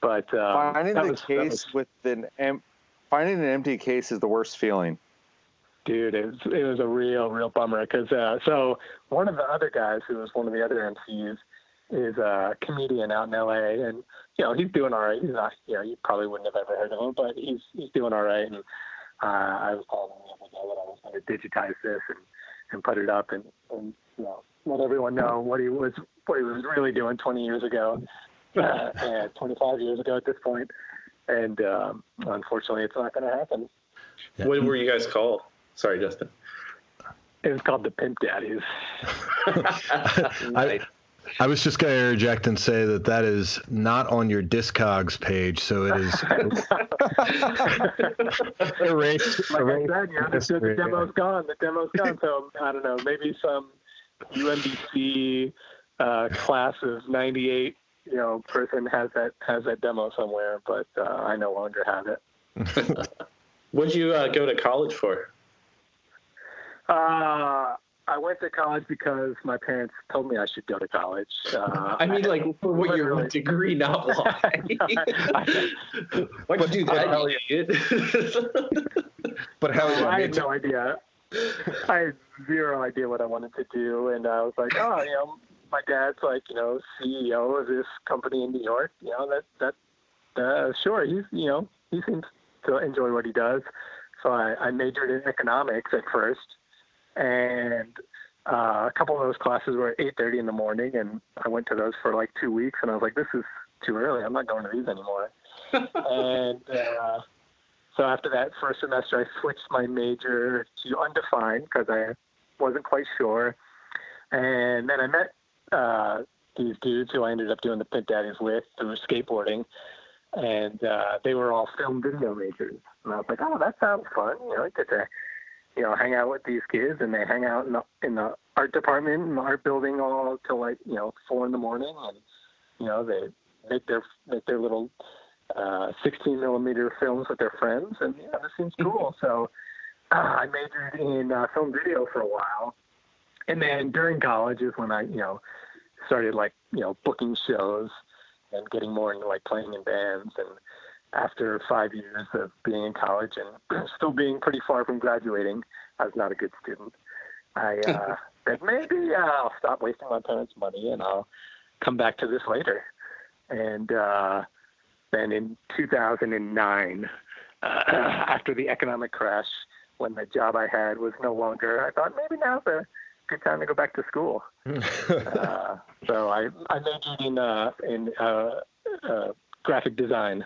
But um, finding the was- case was- with an em- finding an empty case is the worst feeling. Dude, it was, it was a real, real bummer because uh, so one of the other guys who was one of the other MCs is a comedian out in LA, and you know he's doing all right. He's not, you know, you probably wouldn't have ever heard of him, but he's he's doing all right. And uh, I was telling him the other day that I was going to digitize this and and put it up and and you know let everyone know what he was what he was really doing 20 years ago, uh, and 25 years ago at this point. And um, unfortunately, it's not going to happen. Yeah. What were you guys called? Sorry, Justin. It was called the Pimp Daddies. I, I was just going to interject and say that that is not on your Discogs page, so it is erased. like I said, yeah, the, the history. demo's gone. The demo's gone. So I don't know. Maybe some UMBC uh, class of '98, you know, person has that has that demo somewhere, but uh, I no longer have it. What'd you uh, go to college for? Uh, I went to college because my parents told me I should go to college. Uh, I mean, like for what your degree, not why. Why'd you do that, you idiot? But how I you had no idea. I had zero idea what I wanted to do, and I was like, oh, you know, my dad's like, you know, CEO of this company in New York. You know, that that uh, sure, he's you know, he seems to enjoy what he does. So I, I majored in economics at first, and uh, a couple of those classes were at 8:30 in the morning, and I went to those for like two weeks, and I was like, this is too early. I'm not going to these anymore. and uh, so after that first semester, I switched my major to undefined because I wasn't quite sure. And then I met uh, these dudes who I ended up doing the Pimp Daddies with through skateboarding. And uh, they were all film video majors. And I was like, oh, that sounds fun. You know, I get to, you know, hang out with these kids and they hang out in the, in the art department in the art building all till like, you know, four in the morning. And, you know, they, make their make their little uh, 16 millimeter films with their friends, and yeah, this seems cool. so uh, I majored in uh, film video for a while, and then during college is when I you know started like you know booking shows and getting more into like playing in bands and after five years of being in college and still being pretty far from graduating, I was not a good student. I uh, said maybe uh, I'll stop wasting my parents' money and I'll come back to this later. And uh, then in 2009, uh, after the economic crash, when the job I had was no longer, I thought maybe now's a good time to go back to school. uh, so I, I majored in uh, in uh, uh, graphic design,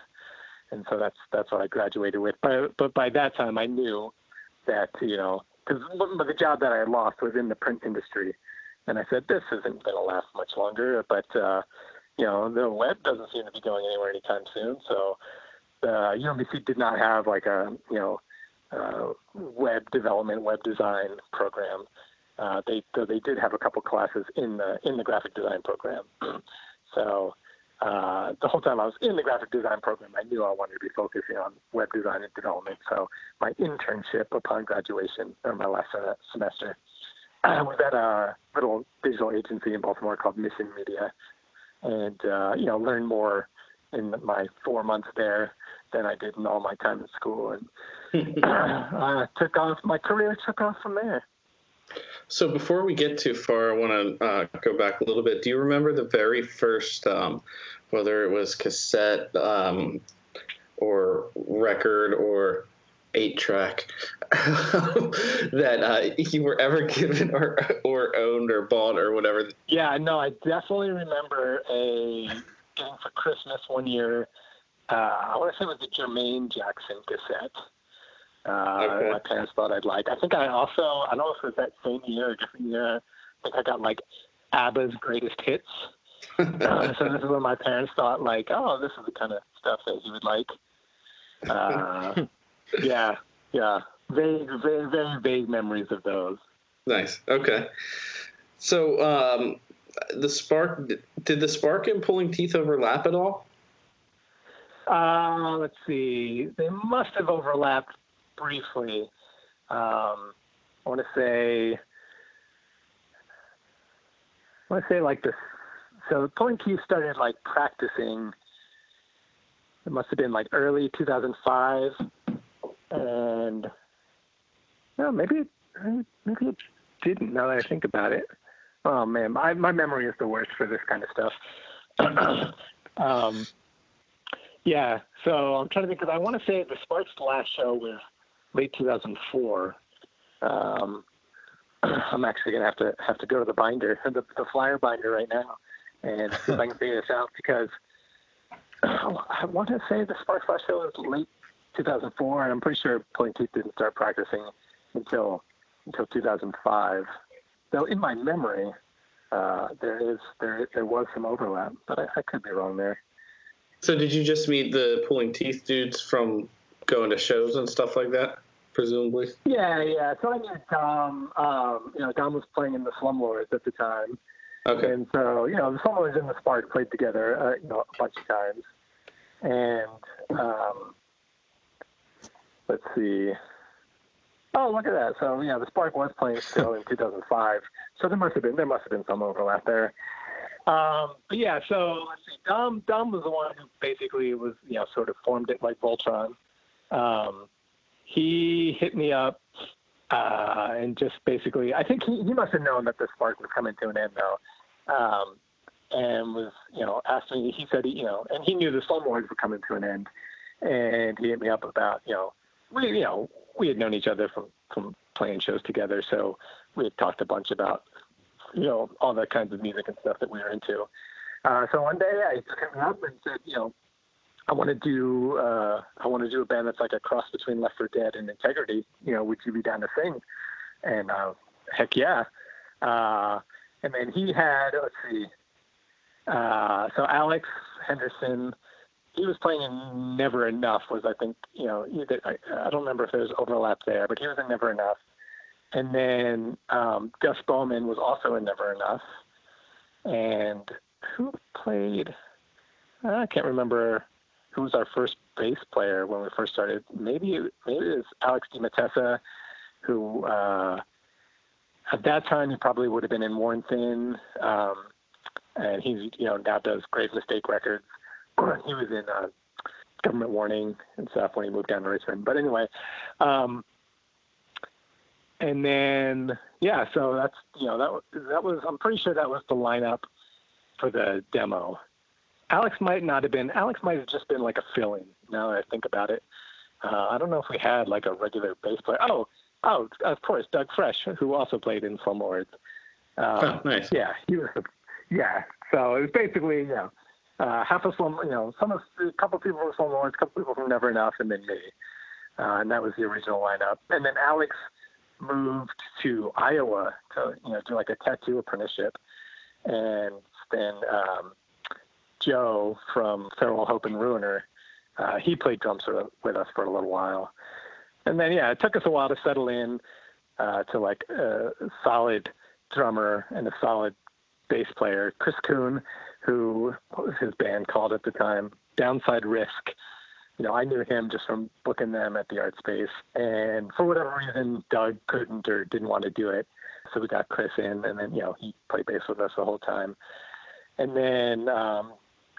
and so that's that's what I graduated with. But but by that time, I knew that you know because the job that I had lost was in the print industry, and I said this isn't going to last much longer. But uh, you know the web doesn't seem to be going anywhere anytime soon. So uh, UMBC did not have like a you know uh, web development, web design program. Uh, they they did have a couple classes in the in the graphic design program. so uh, the whole time I was in the graphic design program, I knew I wanted to be focusing on web design and development. So my internship upon graduation, or my last semester, I was at a little digital agency in Baltimore called Mission Media, and uh, you know learned more in my four months there than I did in all my time in school, and uh, took off. My career took off from there. So before we get too far, I want to uh, go back a little bit. Do you remember the very first, um, whether it was cassette um, or record or eight track, that uh, you were ever given or or owned or bought or whatever? Yeah, no, I definitely remember a getting for Christmas one year. Uh, I want to say it was the Jermaine Jackson cassette uh, okay. my parents thought I'd like. I think I also, I don't know if it was that same year or different year, I think I got like ABBA's greatest hits. uh, so this is when my parents thought like, oh, this is the kind of stuff that he would like. Uh, yeah, yeah. Vague, very, very vague memories of those. Nice. Okay. So, um, the spark, did the spark and pulling teeth overlap at all? Uh, let's see. They must have overlapped briefly. Um, I want to say, I want to say like this. So Pulling Teeth started like practicing. It must have been like early 2005, and no, maybe it, maybe it didn't. Now that I think about it, oh man, my my memory is the worst for this kind of stuff. um, yeah, so I'm trying to think because I want to say the Sparks last show was late 2004. Um, I'm actually gonna have to have to go to the binder, the, the flyer binder right now, and see if I can figure this out because I want to say the Sparks Flash show was late 2004, and I'm pretty sure Pulling Teeth didn't start practicing until until 2005. Though in my memory, uh, there is there there was some overlap, but I, I could be wrong there. So did you just meet the Pulling Teeth dudes from going to shows and stuff like that? presumably. Yeah, yeah. So I knew Dom. Um, you know, Dom was playing in the Slumlords at the time. Okay. And so, you know, the Slumlords and the Spark played together, uh, you know, a bunch of times. And um, let's see. Oh, look at that. So, yeah, the Spark was playing still in 2005. So there must have been there must have been some overlap there. Um, but yeah, so let's see. Dom Dom was the one who basically was, you know, sort of formed it like Voltron. Um, he hit me up uh, and just basically, I think he, he must have known that the spark was coming to an end though, um, and was you know asked me. He said you know, and he knew the Slumlords were coming to an end, and he hit me up about you know we you know we had known each other from from playing shows together, so we had talked a bunch about you know all the kinds of music and stuff that we were into. Uh, so one day I took him up and said, you know, I want to do uh, I want to do a band that's like a cross between Left for Dead and Integrity. You know, would you be down to sing? And uh, heck yeah. Uh, and then he had let's see. Uh, so Alex Henderson, he was playing in Never Enough. Was I think you know either, I, I don't remember if there was overlap there, but he was in Never Enough. And then um, Gus Bowman was also in Never Enough. And who played? I can't remember who was our first bass player when we first started. Maybe maybe it was Alex DiMattesa, who uh, at that time he probably would have been in Worn Thin, um, and he's you know now does Grave Mistake Records. he was in uh, Government Warning and stuff when he moved down to Richmond. But anyway, um, and then yeah, so that's you know that that was I'm pretty sure that was the lineup for the demo. Alex might not have been. Alex might have just been like a fill-in. Now that I think about it, uh, I don't know if we had like a regular bass player. Oh, oh, of course, Doug Fresh, who also played in Slumlords. Um, Oh, nice. Yeah, he was. Yeah, so it was basically you know uh, half of Slum, you know, some of a couple people from Slumlords, a couple people from Never Enough, and then me, uh, and that was the original lineup. And then Alex moved to Iowa to you know do like a tattoo apprenticeship, and then um, Joe from Farewell Hope and Ruiner, uh, he played drums with- us for a little while, and then yeah, it took us a while to settle in uh, to like a solid drummer and a solid bass player, Chris Kuhn, who was his band called at the time, Downside Risk. You know, I knew him just from booking them at the art space, and for whatever reason, Doug couldn't or didn't want to do it, so we got Chris in, and then you know he played bass with us the whole time, and then um,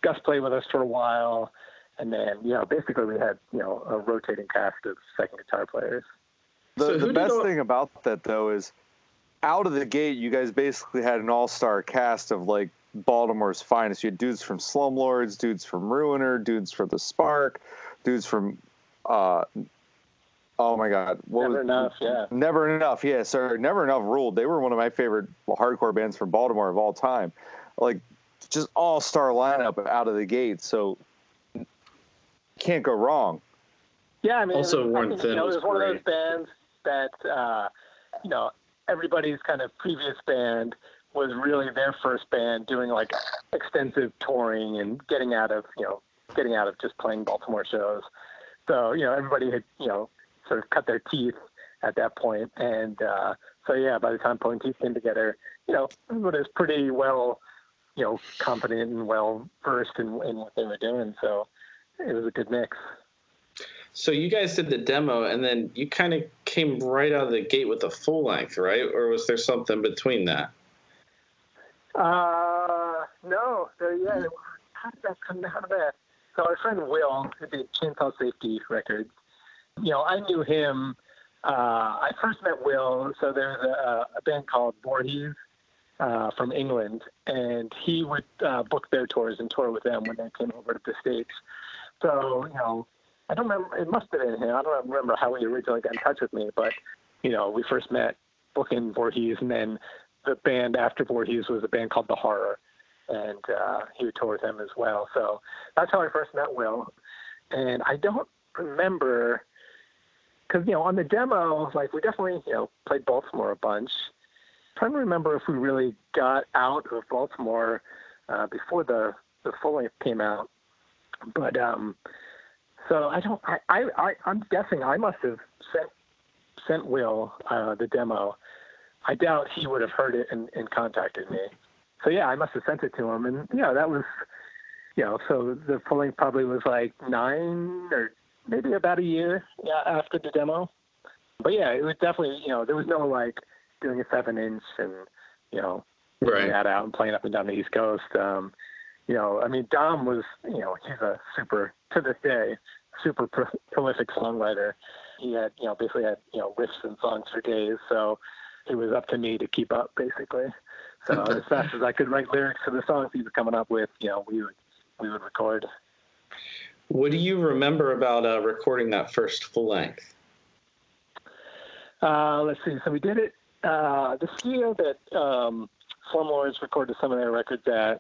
Gus played with us for a while, and then you know basically we had you know a rotating cast of second guitar players. The, So the best all- thing about that though is out of the gate, you guys basically had an all-star cast of like Baltimore's finest. You had dudes from Slumlords, dudes from Ruiner, dudes from the Spark, dudes from uh, oh my god, what Never was, enough, yeah. Never enough, yeah, sorry, never enough ruled. They were one of my favorite hardcore bands from Baltimore of all time. Like just all-star lineup out of the gate, so can't go wrong. Yeah, I mean, Also, it was, Worn fucking, Thin you know, was it was one of those bands that, uh, you know, everybody's kind of previous band was really their first band doing like extensive touring and getting out of, you know, getting out of just playing Baltimore shows. So, you know, everybody had, you know, sort of cut their teeth at that point. And uh, so, yeah, by the time Pulling Teeth came together, you know, everybody was pretty well, you know, competent and well versed in, in what they were doing. So it was a good mix. So you guys did the demo, and then you kind of came right out of the gate with a full length, right? Or was there something between that? Uh, no, there, yeah. How did that come? out of that? So our friend Will, who did Chainsaw Safety Records, you know, I knew him. Uh, I first met Will. So there's a, a band called Voorhees uh, from England, and he would uh, book their tours and tour with them when they came over to the states. So you know, I don't remember. It must have been him. I don't remember how he originally got in touch with me, but you know, we first met booking Voorhees, and then the band after Voorhees was a band called The Horror, and uh, he would tour with them as well. So that's how I first met Will. And I don't remember because you know on the demo, like we definitely you know played Baltimore a bunch. Trying to remember if we really got out of Baltimore uh, before the the full length came out, but um, so I don't. I, I, I I'm guessing I must have sent sent Will uh, the demo. I doubt he would have heard it and, and contacted me. So yeah, I must have sent it to him, and yeah, that was, you know, so the full length probably was like nine or maybe about a year yeah, after the demo. But yeah, it was definitely, you know, there was no like doing a seven inch and you know Right. that out and playing up and down the East Coast. Um, you know, I mean, Dom was, you know, he's a super to this day super pro- prolific songwriter. He had, you know, basically had, you know, riffs and songs for days. So it was up to me to keep up, basically. So as fast as I could write lyrics to the songs he was coming up with, you know, we would we would record. What do you remember about uh, recording that first full length? Uh, let's see. So we did it. Uh, the studio that um, Slumlords recorded some of their records at,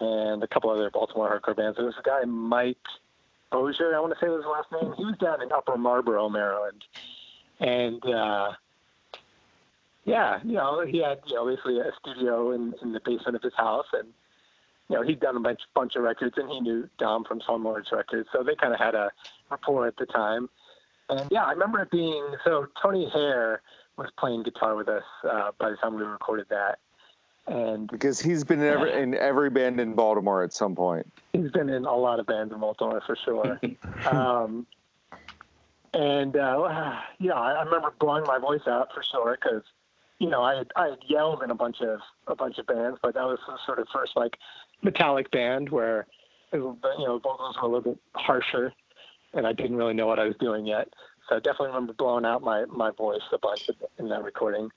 and a couple other Baltimore hardcore bands. There was a guy, Mike Bozier, I want to say was his last name. He was down in Upper Marlboro, Maryland, and uh, yeah, you know, he had you know basically a studio in, in the basement of his house, and you know he'd done a bunch bunch of records, and he knew Dom from Slumlords Records, so they kind of had a rapport at the time. And yeah, I remember it being so. Tony Hare was playing guitar with us uh, by the time we recorded that, and Because he's been in every, in every band in Baltimore at some point. he's been in a lot of bands in Baltimore for sure. um, and uh, yeah, I, I remember blowing my voice out for sure because you know I had, I had yelled in a bunch of a bunch of bands, but that was the sort of first like metallic band where it was, you know vocals were a little bit harsher, and I didn't really know what I was doing yet. So I definitely remember blowing out my my voice a bunch in that recording.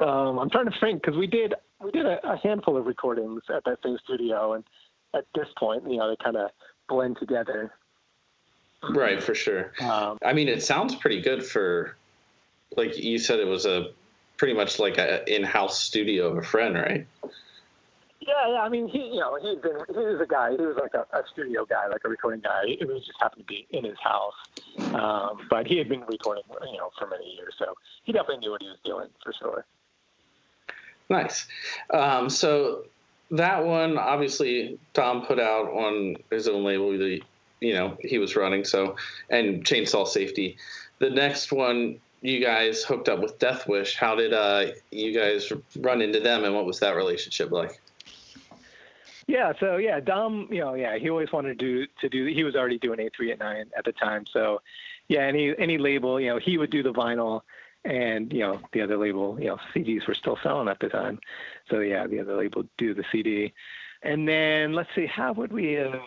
Um, I'm trying to think because we did we did a, a handful of recordings at that same studio, and at this point, you know, they kind of blend together. Right, for sure. Um, I mean, it sounds pretty good for, like you said, it was a pretty much like a in-house studio of a friend, right? Yeah, yeah. I mean, he, you know, he's been he was a guy. He was like a, a studio guy, like a recording guy. It was just happened to be in his house, um, but he had been recording, you know, for many years, so he definitely knew what he was doing for sure. Nice. Um, so that one, obviously, Dom put out on his own label. The you know he was running so and Chainsaw Safety. The next one, you guys hooked up with Death Wish. How did uh, you guys run into them, and what was that relationship like? Yeah, so yeah, Dom, you know, yeah, he always wanted to do to do. He was already doing A389 at the time, so yeah, any any label, you know, he would do the vinyl, and you know, the other label, you know, CDs were still selling at the time, so yeah, the other label do the CD, and then let's see, how would we have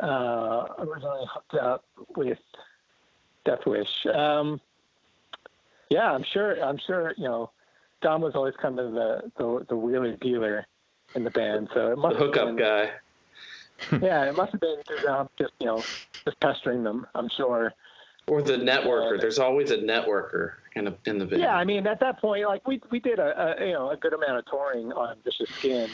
uh, originally hooked up with Death Wish? Um, yeah, I'm sure. I'm sure. You know, Dom was always kind of the the, the wheeler dealer in the band, so it The must have hookup been, guy. yeah, it must have been through just you know just pestering them. I'm sure. Or the networker. There's always a networker in a, in the band. Yeah, I mean at that point, like we we did a, a you know a good amount of touring on Vicious Skin.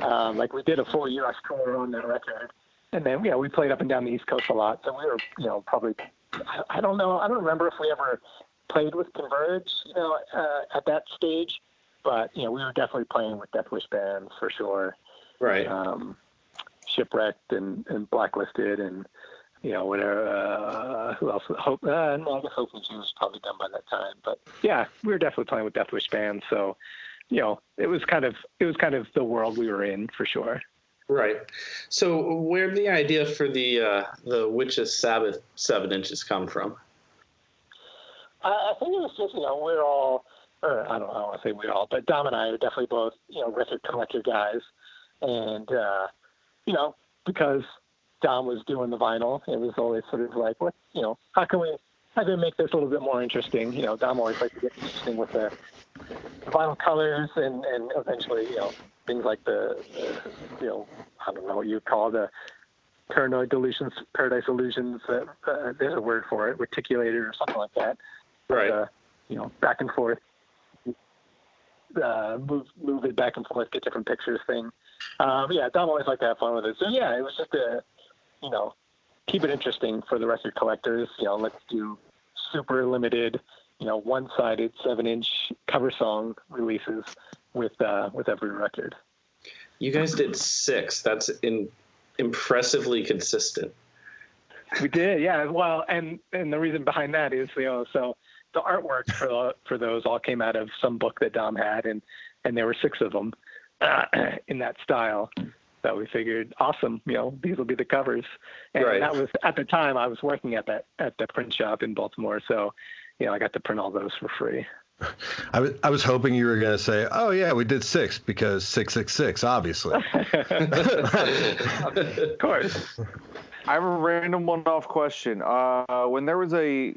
Um, like we did a full U.S. tour on that record, and then yeah, we played up and down the East Coast a lot. So we were you know probably I, I don't know I don't remember if we ever played with Converge you know uh, at that stage, but you know we were definitely playing with Death Wish bands for sure. right. um, shipwrecked and, and blacklisted and you know whatever uh, who else hope uh, no, I guess Hope was probably done by that time but yeah we were definitely playing with Death Wish bands so you know it was kind of it was kind of the world we were in for sure Right. So where did the idea for the uh, the Witches Sabbath seven inches come from? I, I think it was just you know we're all or I don't, I don't want to say we all but Dom and I are definitely both you know record collector guys. And uh, you know because Dom was doing the vinyl it was always sort of like what you know how can we how can we make this a little bit more interesting? You know Dom always liked to get interesting with the, the vinyl colors and and eventually you know things like the, the you know I don't know what you call the paranoid delusions paradise illusions uh, uh, there's a word for it reticulated or something like that. Right. uh, you know, back and forth, uh, move move it back and forth, get different pictures thing. Um, yeah, Dom always liked to have fun with it. So yeah, it was just a, you know, keep it interesting for the record collectors. You know, let's do super limited, you know, one-sided seven-inch cover song releases with uh, with every record. You guys did six. That's in, impressively consistent. We did, yeah. Well, and and the reason behind that is, you know, so the artwork for the, for those all came out of some book that Dom had, and and there were six of them uh, in that style. So we figured, awesome, you know, these will be the covers. And Right. that was at the time I was working at that at the print shop in Baltimore, so you know I got to print all those for free. I was I was hoping you were going to say, "Oh yeah, we did six because six six six, obviously." of course. I have a random one-off question. Uh, when there was a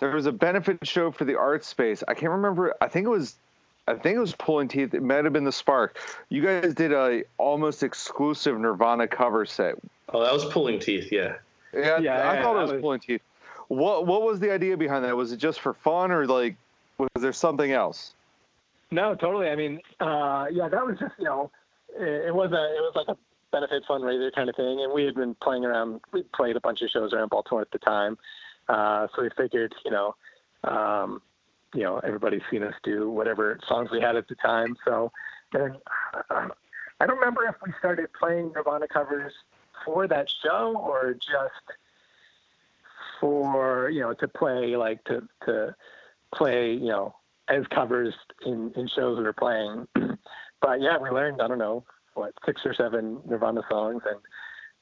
there was a benefit show for the art space. I can't remember. I think it was I think it was Pulling Teeth. It might have been the Spark. You guys did a almost exclusive Nirvana cover set. Oh, that was pulling teeth. Yeah. Yeah, Yeah, I yeah, thought that it was, was- Pulling Teeth. What what was the idea behind that? Was it just for fun or like was there something else? No, totally. I mean, uh, yeah, that was just you know, it, it was a it was like a benefit fundraiser kind of thing, and we had been playing around. We played a bunch of shows around Baltimore at the time, uh, so we figured, you know, um, you know, everybody's seen us do whatever songs we had at the time. So then, uh, I don't remember if we started playing Nirvana covers for that show or just for you know to play like to to play you know as covers in in shows we were playing. but yeah, we learned I don't know what six or seven Nirvana songs, and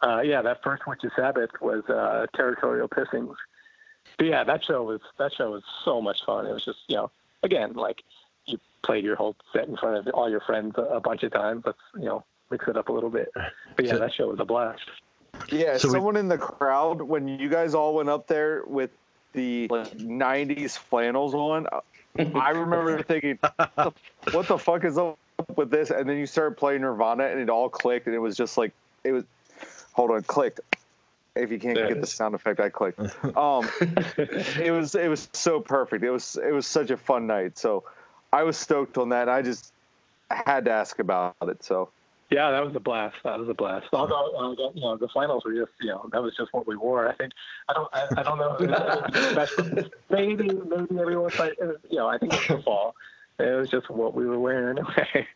uh, yeah, that first Witches Sabbath was uh, Territorial Pissings. But yeah, that show was that show was so much fun. It was just you know again like you played your whole set in front of all your friends a, a bunch of times. Let's you know mix it up a little bit. But yeah, So- that show was a blast. Yeah, So we- someone in the crowd when you guys all went up there with the like, '90s flannels on. I remember thinking, "What the fuck is up with this?" And then you started playing Nirvana, and it all clicked, and it was just like it was. Hold on, clicked. If you can't There get the sound effect, I clicked. Um, it was it was so perfect. It was it was such a fun night. So I was stoked on that. I just had to ask about it. So Yeah, that was a blast. That was a blast. Although, uh, you know, the finals were just, you know, that was just what we wore. I think, I don't, I, I don't know. if it was special. maybe, maybe everyone, but was, you know, I think it was the fall. It was just what we were wearing anyway.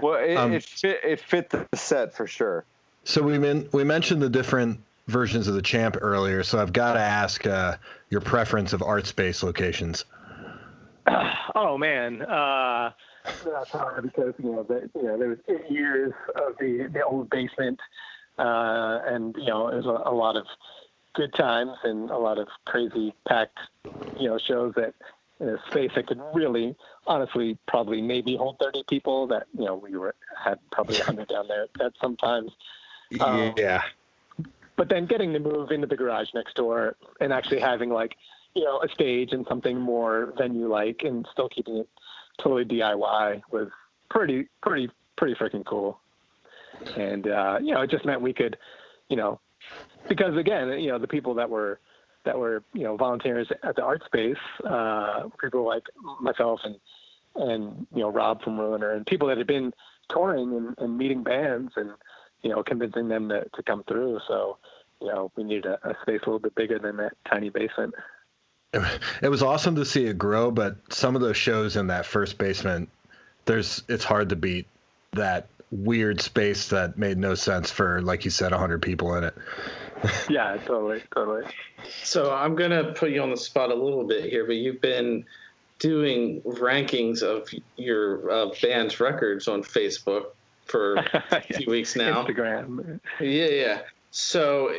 well, it, Um, it fit it fit the set for sure. So we men- we mentioned the different versions of the champ earlier, so I've got to ask uh, your preference of art space locations. oh man, uh, that's hard because you know, the, you know, there was eight years of the the old basement, uh, and you know, was a, a lot of good times and a lot of crazy packed, you know, shows that in a space that could really, honestly, probably maybe hold 30 people. That you know, we were had probably 100 down there at some times. Um, yeah. but then getting to move into the garage next door and actually having like you know a stage and something more venue like and still keeping it totally DIY was pretty pretty pretty freaking cool and uh you know it just meant we could you know because again you know the people that were that were you know volunteers at the art space uh people like myself and and you know Rob from Ruiner and people that had been touring and, and meeting bands and you know convincing them to, to come through. So you know we needed a, a space a little bit bigger than that tiny basement. It was awesome to see it grow, but some of those shows in that first basement, there's it's hard to beat that weird space that made no sense for, like you said, 100 people in it. yeah totally totally. So I'm gonna put you on the spot a little bit here, but you've been doing rankings of your uh, band's records on Facebook for a few weeks now. Instagram Yeah, yeah. So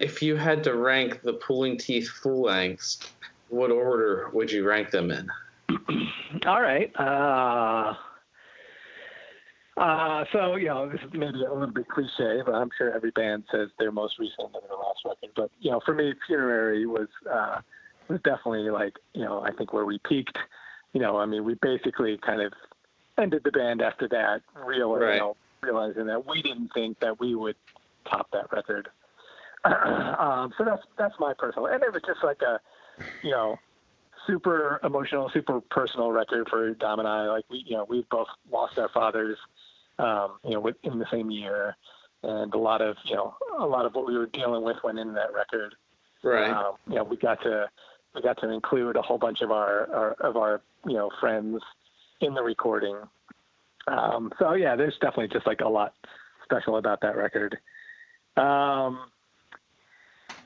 if you had to rank the Pulling Teeth Full Lengths, what order would you rank them in? All right. Uh, uh, so, you know, this is maybe a little bit cliche, but I'm sure every band says their most recent and their last record. But, you know, for me, Funerary was, uh, was definitely like, you know, I think where we peaked. You know, I mean, we basically kind of ended the band after that, real, Right. you know, realizing that we didn't think that we would top that record. um, so that's that's my personal, and it was just like a, you know, super emotional, super personal record for Dom and I. Like we, you know, we've both lost our fathers, um, you know, in the same year, and a lot of, you know, a lot of what we were dealing with went into that record. Right. Um, you know, we got to we got to include a whole bunch of our, our of our you know friends in the recording. Um, so yeah, there's definitely just like a lot special about that record. Um,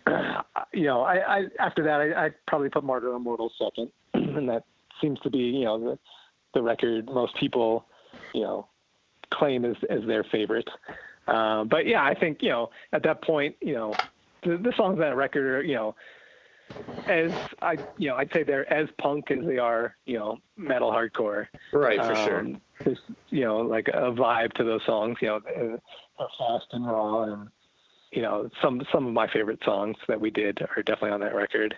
you know, I, I after that I I'd probably put Martyr Immortal second, and that seems to be you know the the record most people you know claim as as their favorite. Um, but yeah, I think you know at that point you know the, the songs on that record are you know as I you know I'd say they're as punk as they are you know metal hardcore. right, for sure. Um, There's you know like a vibe to those songs. You know, they're they're fast and raw, and you know some some of my favorite songs that we did are definitely on that record.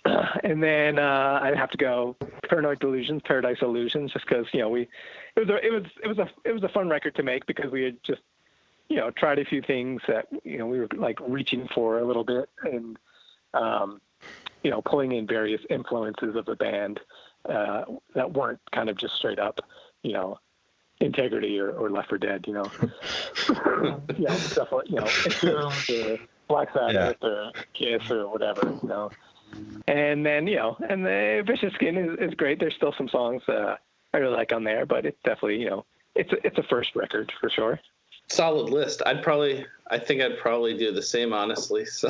and then uh, I'd have to go Paranoid Delusions, Paradise Illusions, just because you know we it was a, it was it was a it was a fun record to make because we had just you know tried a few things that you know we were like reaching for a little bit and um, you know pulling in various influences of the band uh, that weren't kind of just straight up you know integrity or, or left for dead you know? You know stuff like you know or Black Sabbath or Kiss or whatever you know? And then you know and the Vicious Skin is, is great. There's still some songs uh, I really like on there but it's definitely you know it's a, it's a first record for sure solid list. I'd probably, I think I'd probably do the same, honestly. So,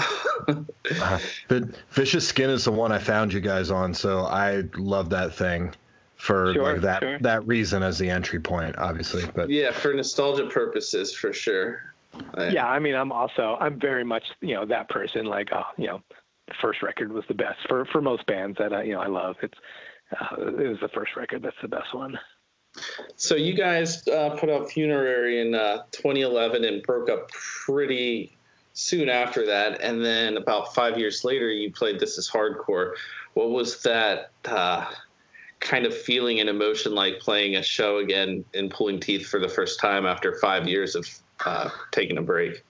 Uh, the vicious skin is the one I found you guys on, so I love that thing for Sure, like that sure. that reason as the entry point, obviously. But yeah, for nostalgia purposes, for sure. I- Yeah, I mean, I'm also I'm very much you know that person. Like, oh, you know, the first record was the best for for most bands that I you know I love. It's uh, it was the first record that's the best one. So you guys uh, put out Funerary in uh, 2011 and broke up pretty soon after that, and then about five years later, you played This Is Hardcore. What was that uh, kind of feeling and emotion like playing a show again and Pulling Teeth for the first time after five years of uh, taking a break?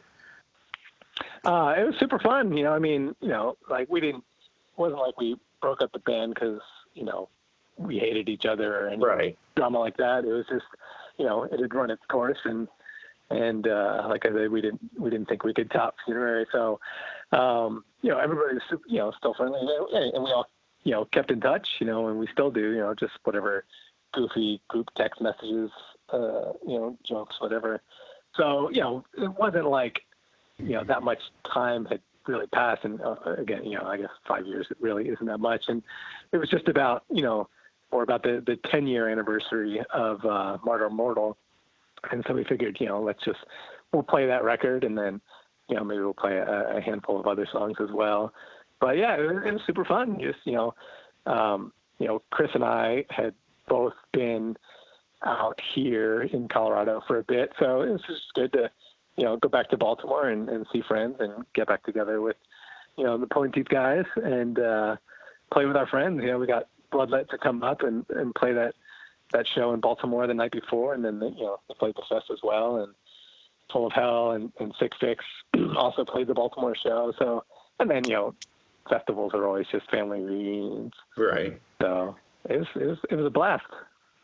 Uh, it was super fun. You know, I mean, you know, like we didn't it wasn't like we broke up the band because you know we hated each other or any Right. drama like that. It was just you know it had run its course and and uh, like I said, we didn't we didn't think we could top funerary. So um, you know everybody was super, you know still friendly and and we all you know kept in touch. You know, and we still do. You know, just whatever goofy group text messages, uh, you know, jokes, whatever. So you know, it wasn't like you know that much time had really passed and uh, again you know i guess five years it really isn't that much and it was just about you know or about the the 10 year anniversary of uh Martyr Immortal and so we figured you know let's just we'll play that record and then you know maybe we'll play a, a handful of other songs as well. But yeah it was, it was super fun. Just you know um you know chris and i had both been out here in colorado for a bit. So it was just good to you know, go back to Baltimore and, and see friends and get back together with, you know, the Teeth guys and uh, play with our friends. You know, we got Bloodlet to come up and, and play that that show in Baltimore the night before, and then you know they played the fest as well, and Full of Hell and, and Sick Fix also played the Baltimore show. So, and then you know, festivals are always just family reunions. Right. So it was it was it was a blast.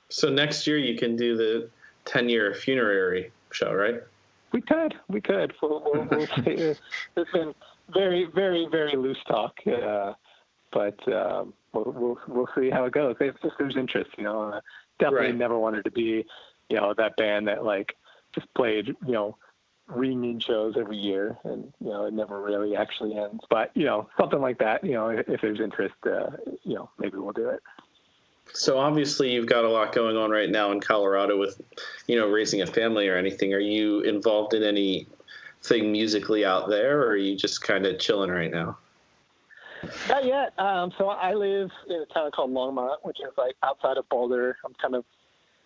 So next year you can do the 10 year Funerary show, right? We could, we could. We'll, we'll, we'll. It's been very, very, very loose talk, uh, but um, we'll, we'll we'll see how it goes. If, if there's interest, you know, uh, definitely Right. never wanted to be, you know, that band that like just played, you know, reunion shows every year, and you know, it never really actually ends. But you know, something like that, you know, if, if there's interest, uh, you know, maybe we'll do it. So obviously you've got a lot going on right now in Colorado with, you know, raising a family or anything. Are you involved in anything musically out there, or are you just kind of chilling right now? Not yet. Um, so I live in a town called Longmont, which is like outside of Boulder. I'm kind of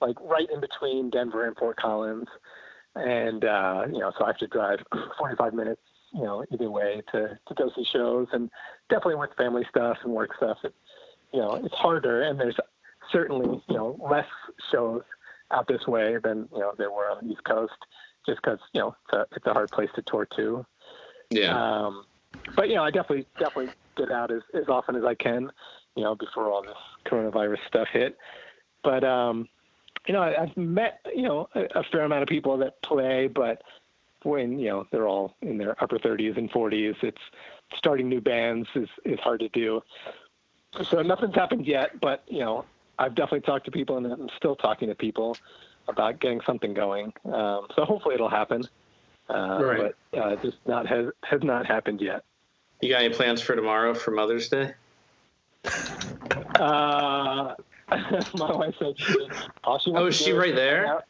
like right in between Denver and Fort Collins, and uh, you know, so I have to drive 45 minutes, you know, either way to to go see shows, and definitely with family stuff and work stuff, it, you know, it's harder, and there's certainly you know less shows out this way than you know there were on the East Coast, just because you know it's a, it's a hard place to tour to. Yeah. Um, but you know, I definitely definitely get out as, as often as I can, you know, before all this coronavirus stuff hit. But um, you know, I, I've met you know a, a fair amount of people that play, but when you know they're all in their upper 30s and 40s, it's starting new bands is is hard to do. So nothing's happened yet, but you know, I've definitely talked to people, and I'm still talking to people about getting something going. Um, so hopefully it'll happen. Uh, Right. But uh, just not has has not happened yet. You got any plans for tomorrow for Mother's Day? Uh, my wife said she did. All she Oh, is she right there?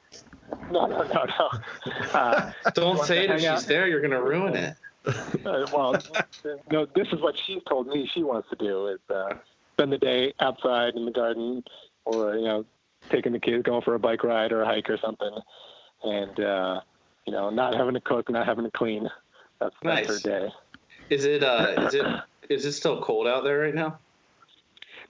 No, no, no, no. Uh, Don't say to it if she's out. there. You're gonna ruin it. uh, well, no. This is what she's told me she wants to do is uh, spend the day outside in the garden, or you know, taking the kids going for a bike ride or a hike or something, and uh, you know, not having to cook, not having to clean. That's, that's her day. Is it? Uh, is it? Is it still cold out there right now?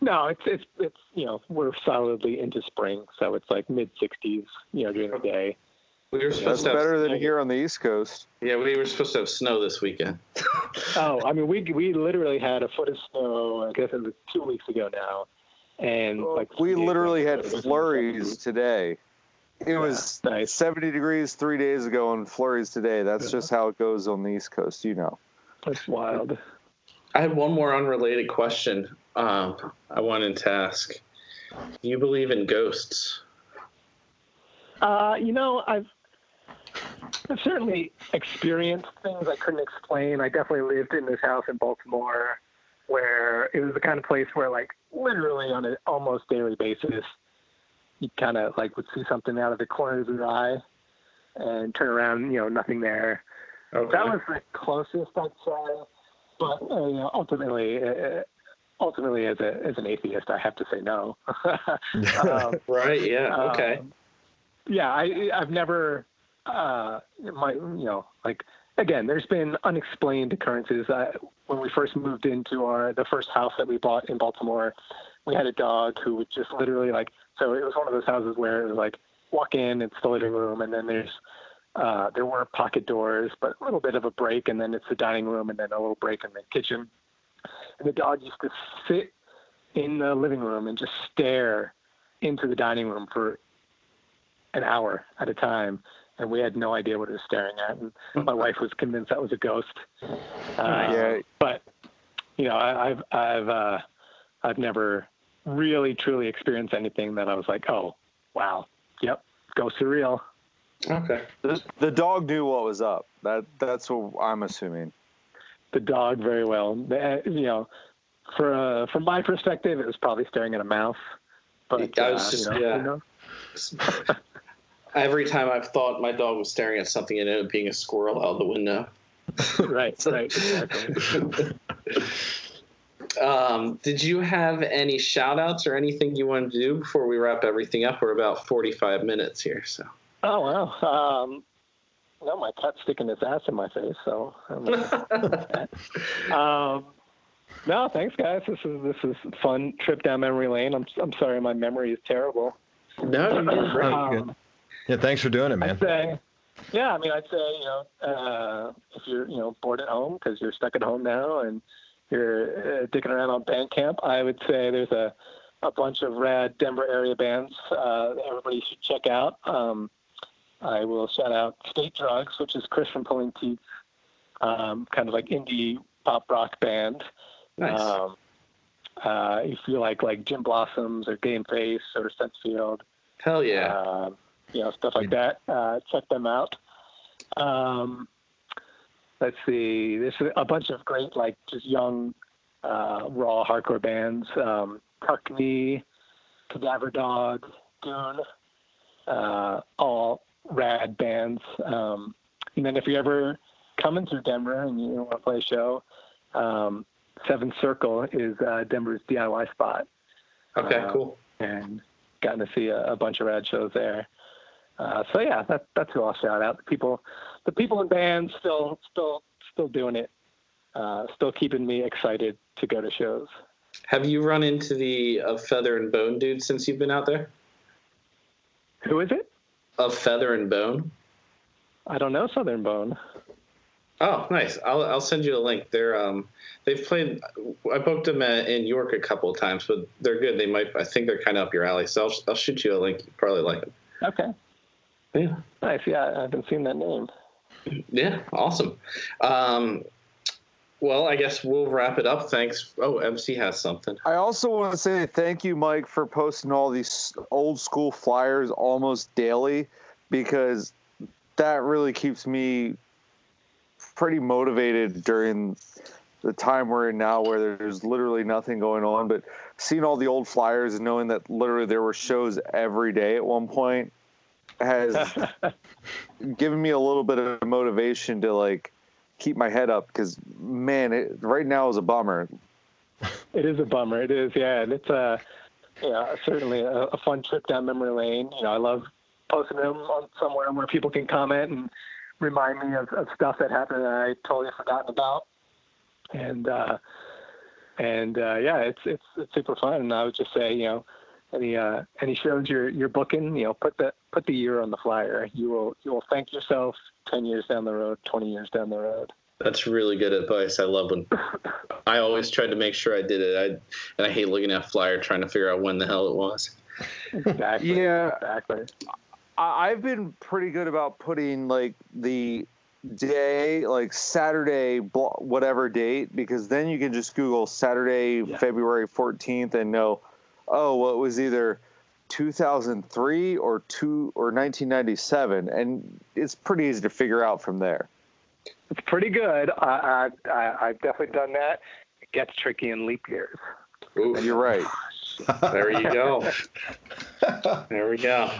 No, it's it's it's you know we're solidly into spring, so it's like mid 60s, you know, during the day. We were That's supposed to have, better than here on the East Coast. Yeah, we were supposed to have snow this weekend. Oh, I mean, we we literally had a foot of snow. I guess it was two weeks ago now, and like We literally had flurries today. It was Nice. 70 degrees three days ago and flurries today. That's just how it goes on the East Coast, you know. That's wild. I had one more unrelated question. Um, I wanted to ask. Do you believe in ghosts? Uh, you know, I've I've certainly experienced things I couldn't explain. I definitely lived in this house in Baltimore where it was the kind of place where like literally on an almost daily basis you kind of like would see something out of the corner of your eye and turn around, you know, nothing there. Okay. That was the closest I'd say, but uh, you know, ultimately, uh, ultimately, as a as an atheist, I have to say no. um, right. Yeah. Okay. um, yeah, I I've never uh my you know like again there's been unexplained occurrences. I, when we first moved into our the first house that we bought in Baltimore, we had a dog who would just literally like so it was one of those houses where it was like walk in it's the living room and then there's uh there were pocket doors but a little bit of a break and then it's the dining room and then a little break in the kitchen. And the dog used to sit in the living room and just stare into the dining room for an hour at a time and we had no idea what it was staring at and my wife was convinced that was a ghost. Uh, Yeah. but you know I, i've i've uh i've never really truly experienced anything that i was like oh wow. Yep ghosts are real Okay. The, the dog knew what was up. That that's what I'm assuming. the dog very well The- you know for uh, from my perspective it was probably staring at a mouse but I was uh, just- you know, yeah. who knows? Every time I've thought my dog was staring at something and it ended up being a squirrel out the window. right right exactly um, did you have any shout outs or anything you wanted to do before we wrap everything up? We're about 45 minutes here. So, oh wow um no my cat's sticking its ass in my face so Um, no, thanks, guys. This is this is a fun trip down memory lane. I'm I'm sorry, my memory is terrible. no, you did great. Good. Um, Yeah, thanks for doing it, man. I'd say, yeah, I mean, I'd say you know, uh, if you're you know bored at home because you're stuck at home now and you're uh, dicking around on Bandcamp, I would say there's a a bunch of rad Denver area bands uh, that everybody should check out. Um, I will shout out State Drugs, which is Chris from Pulling Teeth, um, kind of like indie pop rock band. Nice. Um, uh, if you like like Gin Blossoms or Game Face or Sensefield, Hell yeah. um, you know, stuff like that. Uh, check them out. Um, let's see. There's a bunch of great, like, just young, uh, raw hardcore bands. Um, Tuckney, Cadaver Dog, Dune, uh, all rad bands. Um, and then if you're ever coming through Denver and you want to play a show, um, Seven Circle is uh, Denver's DIY spot okay, uh, cool. and gotten to see a, a bunch of rad shows there. Uh, so yeah, that, that's who I'll shout out. The people, the people in bands still, still, still doing it. Uh, still keeping me excited to go to shows. Have you run into the uh, Feather and Bone dude since you've been out there? Who is it? Of Feather and Bone? I don't know Southern Bone. Oh, nice. I'll I'll send you a link. They're um they've played. I booked them at, in York a couple of times, but they're good. They might. I think they're kind of up your alley. So I'll, I'll shoot you a link. You probably like them. Okay, Yeah. nice. Yeah, I haven't seen that name. Yeah. Awesome. Um, well, I guess we'll wrap it up. Thanks. Oh, MC has something. I also want to say thank you, Mike, for posting all these old school flyers almost daily because that really keeps me pretty motivated during the time we're in now where there's literally nothing going on. But seeing all the old flyers and knowing that literally there were shows every day at one point has given me a little bit of motivation to like keep my head up because man, it, right now is a bummer. It is a bummer. It is, yeah, and it's a, yeah, certainly a, a fun trip down memory lane. You know, I love posting them on somewhere where people can comment and remind me of, of stuff that happened that I totally forgotten about. And uh, and uh, yeah, it's it's it's super fun. And I would just say, you know, any uh, any shows you're you're booking, you know, put the put the year on the flyer. You will you will thank yourself ten years down the road, twenty years down the road. That's really good advice. I love when I always tried to make sure I did it. I and I hate looking at a flyer trying to figure out when the hell it was. Exactly. Yeah, Exactly. I- I've been pretty good about putting like the day, like Saturday, whatever date, because then you can just Google Saturday, Yeah. February 14th and know, oh, well, it was either 2003 or two or 1997, and it's pretty easy to figure out from there. It's pretty good. I, I, I, I've definitely done that. It gets tricky in leap years. Ooh, You're right. there you go. There we go.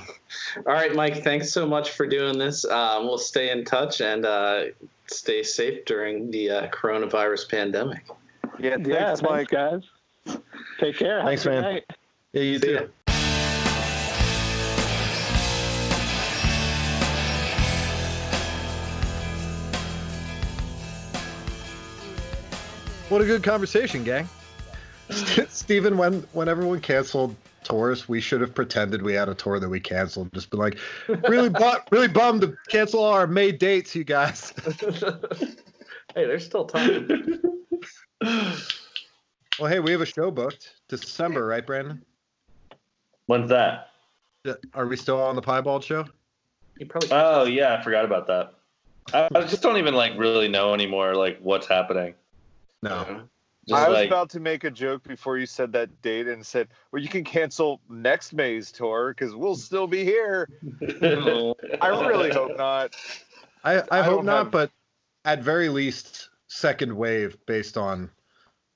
All right, Mike. Thanks so much for doing this. Um, we'll stay in touch and uh, stay safe during the uh, coronavirus pandemic. Yeah, thanks, yeah, thanks, Mike. guys. Take care. Thanks, good man. night. Yeah, you See too. ya. What a good conversation, gang. Steven, when when everyone canceled tours, we should have pretended we had a tour that we canceled. Just been like, really, bu- really bummed to cancel all our May dates, you guys. hey, there's still time. Well, hey, we have a show booked December, right, Brandon? When's that? Are we still on the Piebald show? You probably Oh yeah, I forgot about that. I, I just don't even like really know anymore like what's happening. No. Just I was like about to make a joke before you said that date and said, "Well, you can cancel next May's tour because we'll still be here." I really hope not. I, I, I hope don't have- but at very least, second wave based on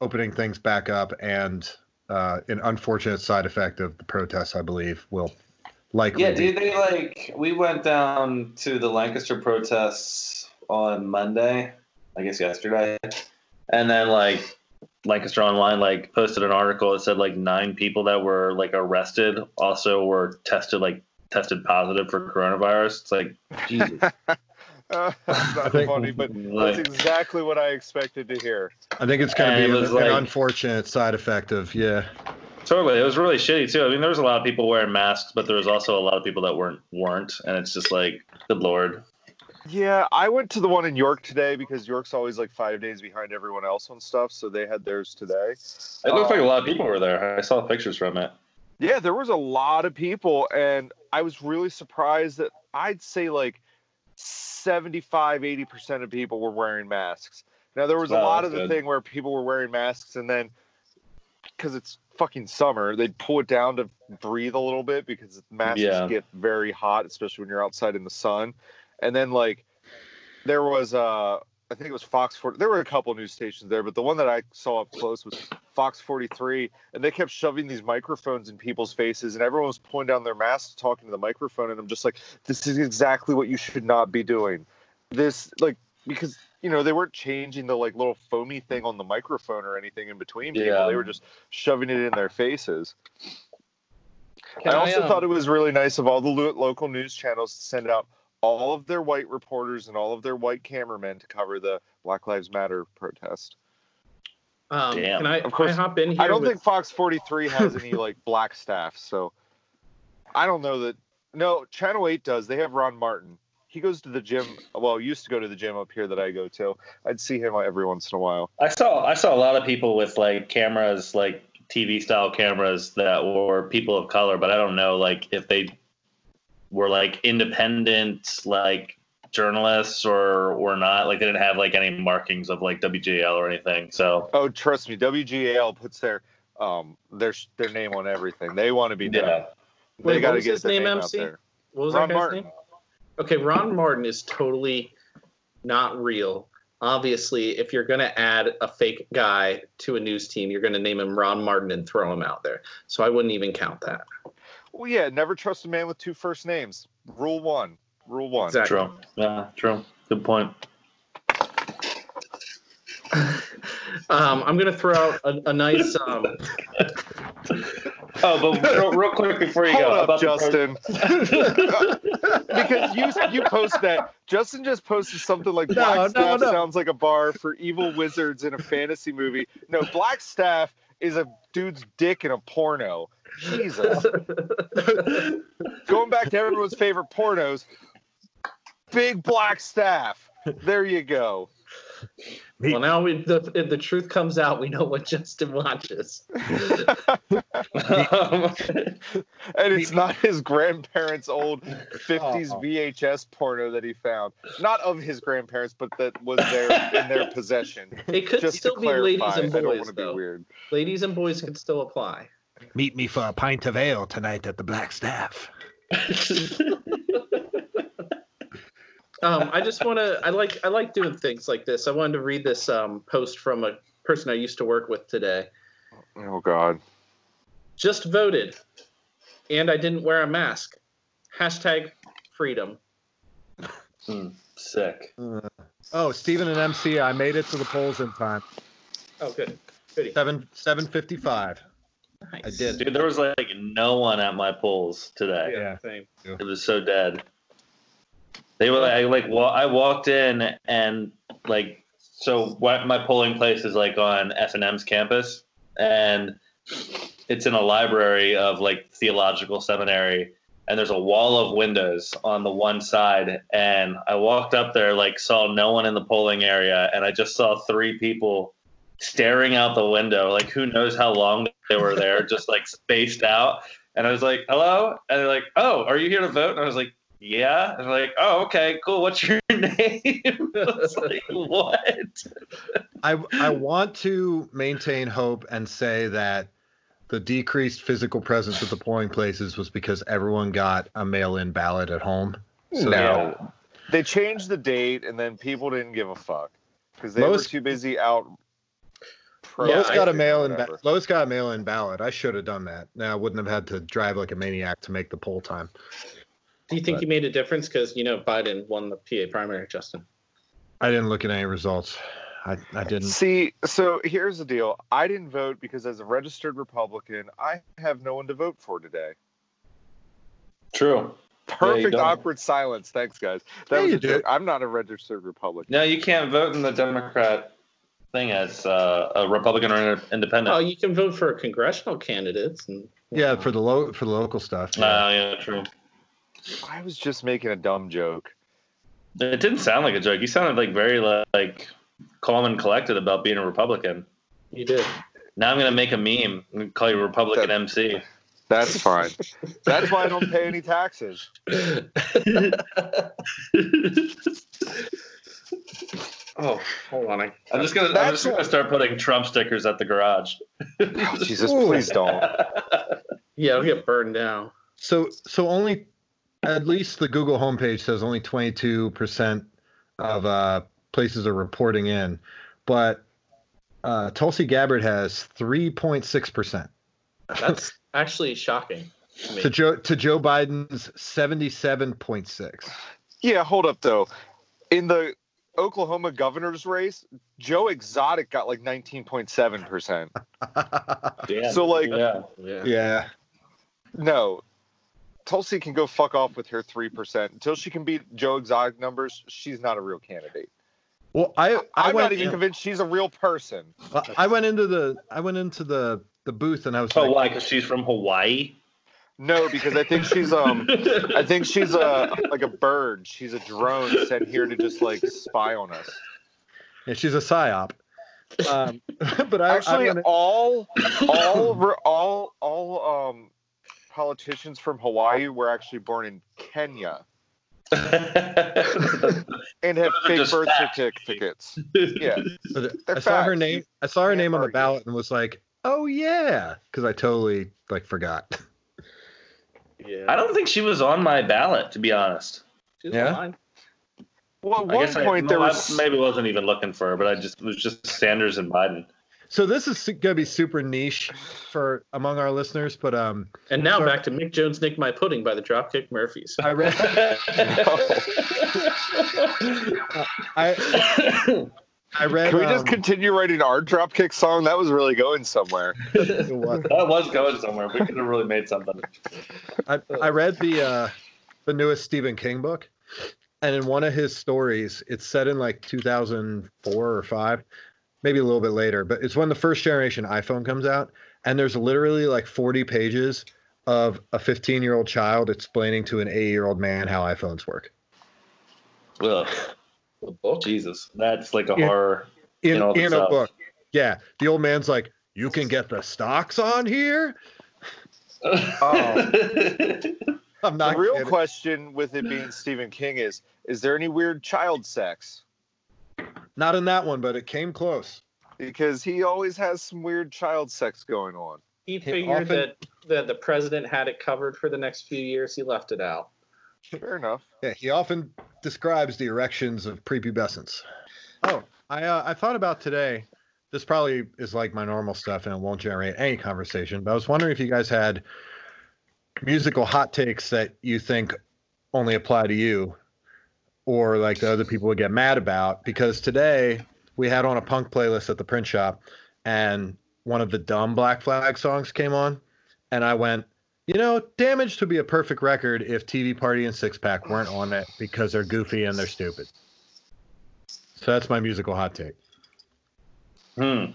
opening things back up and uh, an unfortunate side effect of the protests, I believe, will likely. Yeah, be- dude, they like we went down to the Lancaster protests on Monday, I guess yesterday, and then like Lancaster Online like posted an article that said like nine people that were like arrested also were tested like tested positive for coronavirus. It's like Jesus. Uh, that's not funny, but Like- that's exactly what I expected to hear. I think it's going And to be was an, an like- unfortunate side effect of yeah. Totally, it was really shitty too. I mean, there was a lot of people wearing masks, but there was also a lot of people that weren't weren't, and it's just like, good lord. Yeah, I went to the one in York today because York's always like five days behind everyone else on stuff, so they had theirs today. It looked Uh, like a lot of people were there. I saw pictures from it. Yeah, there was a lot of people, and I was really surprised that I'd say like 75, 80% of people were wearing masks. Now, there was a Wow, lot of the good. thing where people were wearing masks, and then because it's fucking summer, they'd pull it down to breathe a little bit because masks Yeah. get very hot, especially when you're outside in the sun. And then, like, there was, uh, I think it was Fox 40. There were a couple news stations there, but the one that I saw up close was Fox 43, and they kept shoving these microphones in people's faces, and everyone was pulling down their masks, talking to the microphone, and I'm just like, this is exactly what you should not be doing. This, like, because you know they weren't changing the like little foamy thing on the microphone or anything in between people. Yeah. They were just shoving it in their faces. Can I also um, thought it was really nice of all the local news channels to send out all of their white reporters and all of their white cameramen to cover the Black Lives Matter protest. Um, Damn. Can I, Of course, I hop in here? I don't with- think Fox 43 has any like black staff, so I don't know that. No, Channel 8 does. They have Ron Martin. He goes to the gym. Well, used to go to the gym up here that I go to. I'd see him every once in a while. I saw I saw a lot of people with like cameras, like TV style cameras that were people of color, but I don't know like if they were like independent like journalists or or not. Like they didn't have like any markings of like WGAL or anything. So Oh, trust me, WGAL puts their um their their name on everything. They want to be known. yeah. They Wait, what got to get his their name, name, out MC? there. What was Ron that guy's Martin. name? Okay, Ron Martin is totally not real. Obviously, if you're going to add a fake guy to a news team, you're going to name him Ron Martin and throw him out there. So I wouldn't even count that. Well, yeah, never trust a man with two first names. Rule one. Rule one. Exactly. True. Yeah, true. Good point. Um, I'm going to throw out a, a nice. Um, Oh, but real, real quick before you Hold go, up, about the pro- Justin. because you you post that. Justin just posted something like No, Blackstaff no, no. sounds like a bar for evil wizards in a fantasy movie. No, Blackstaff is a dude's dick in a porno. Jesus. Going back to everyone's favorite pornos, Big Black Staff. There you go. well, now we, the, the truth comes out. We know what Justin watches. And it's not his grandparents' old 50s Oh. VHS porno that he found. Not of his grandparents, but that was there in their possession. It could Just still be clarify, ladies and I don't boys, want to be though. weird. Ladies and boys could still apply. Meet me for a pint of ale tonight at the Black Staff. Um, I just want to. I like. I like doing things like this. I wanted to read this um, post from a person I used to work with today. Oh God. Just voted, and I didn't wear a mask. Hashtag freedom. Hmm, sick. Uh, oh, Stephen and MC, I made it to the polls in time. Oh, good. Goody. Seven seven fifty five. Nice. I did. Dude, there was like no one at my polls today. Yeah. Yeah. Same. It was so dead. They were like, I, like wa- I walked in and like, so what my polling place is like on F and M's campus, and it's in a library of like theological seminary, and there's a wall of windows on the one side, and I walked up there like saw no one in the polling area, and I just saw three people staring out the window, like who knows how long they were there, just like spaced out. And I was like, hello? And they're like, oh, are you here to vote? And I was like, yeah. And they're like, oh, okay, cool. What's your name? I was like, what? I I want to maintain hope and say that the decreased physical presence at the polling places was because everyone got a mail-in ballot at home. So no. They changed the date and then people didn't give a fuck because they Lois- were too busy out. Yeah, Lois I got a mail-in. Ba- whatever. Lois got a mail-in ballot. I should have done that. Now I wouldn't have had to drive like a maniac to make the poll time. Do you think But- you made a difference because you know Biden won the PA primary, Justin? I didn't look at any results. I, I didn't. See, so here's the deal. I didn't vote because as a registered Republican, I have no one to vote for today. True. Perfect don't. awkward silence. Thanks, guys. That Yeah, was you a do. joke. I'm not a registered Republican. No, you can't vote in the Democrat thing as uh, a Republican or an independent. Oh, you can vote for congressional candidates. And, Yeah, for the lo- for the local stuff. Oh, yeah. yeah, true. I was just making a dumb joke. It didn't sound like a joke. You sounded like very like calm and collected about being a Republican. you did. Now I'm gonna make a meme and call you Republican That- MC. That's fine. That's why I don't pay any taxes. Oh, hold on. I, I'm just gonna I'm just gonna start putting Trump stickers at the garage. Oh, Jesus, please don't. yeah, it'll get burned down. So so only at least the Google homepage says only 22% of uh, places are reporting in, but uh, Tulsi Gabbard has 3.6% That's actually shocking. to to Joe to Joe Biden's 77.6. Yeah, hold up though. In the Oklahoma governor's race, Joe Exotic got like 19.7%. So, like- yeah. Yeah. yeah. No. Tulsi can go fuck off with her 3%. Until she can beat Joe Exotic numbers, she's not a real candidate. Well, I I I'm went not even in- convinced she's a real person. I went into the I went into the the booth and I was Oh, like, why? Because she's from Hawaii. No, because I think she's um I think she's a like a bird. She's a drone sent here to just like spy on us. yeah, she's a psyop. Um, but I, Actually, I went, all all all all um politicians from Hawaii were actually born in Kenya and have fake birth fact. certificates. Yeah, but I saw her name. I saw her can't name on the argue. ballot and was like, "Oh yeah," because I totally like forgot. Yeah. I don't think she was on my ballot, to be honest. She's Yeah? fine. Well, at I one guess I, point there no, I maybe wasn't even looking for her, but I just it was just Sanders and Biden. So this is gonna be super niche for among our listeners, but um, And now Sorry. back to Mick Jones Nick My Pudding by the Dropkick Murphys. I read I I read. Can we just um, continue writing our Dropkick song? That was really going somewhere. what- that was going somewhere. We could have really made something. I, I read the uh, the newest Stephen King book, and in one of his stories, it's set in like 2004 or five, maybe a little bit later, but it's when the first generation iPhone comes out, and there's literally like 40 pages of a 15 year old child explaining to an eight year old man how iPhones work. Ugh, The book? Jesus, that's like a Yeah. horror. In, In in a book. Yeah. The old man's like, you can get the stocks on here. Oh. I'm not the real kidding. question with it being Stephen King is: Is there any weird child sex? Not in that one, but it came close. Because he always has some weird child sex going on. he figured often- that that the president had it covered for the next few years. He left it out. Fair enough. Yeah, he often describes the erections of prepubescence. Oh, I uh, I thought about today. This probably is like my normal stuff, and it won't generate any conversation. But I was wondering if you guys had musical hot takes that you think only apply to you, or like the other people would get mad about. Because today we had on a punk playlist at the print shop, and one of the dumb Black Flag songs came on, and I went, you know, Damaged would be a perfect record if TV Party and Six Pack weren't on it because they're goofy and they're stupid. So that's my musical hot take. Hmm.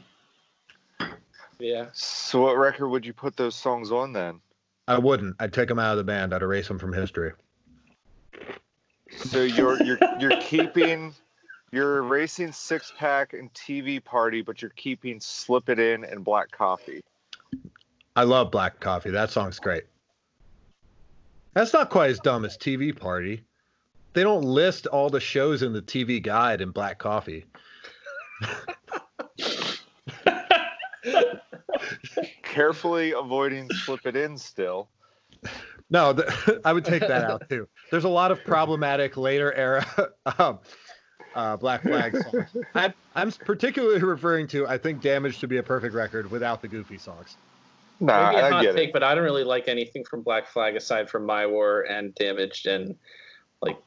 Yeah. So what record would you put those songs on then? I wouldn't. I'd take them out of the band. I'd erase them from history. So you're you're you're keeping you're erasing six pack and TV party, but you're keeping slip it in and black coffee. I love Black Coffee. That song's great. That's not quite as dumb as TV Party. They don't list all the shows in the TV guide in Black Coffee. Carefully avoiding slip it in still. No, the, I would take that out too. There's a lot of problematic later era um, uh, Black Flag songs. I, I'm particularly referring to I think Damage to be a perfect record without the goofy songs. Nah, Maybe a I hot get take, it. but I don't really like anything from Black Flag aside from My War and Damaged and like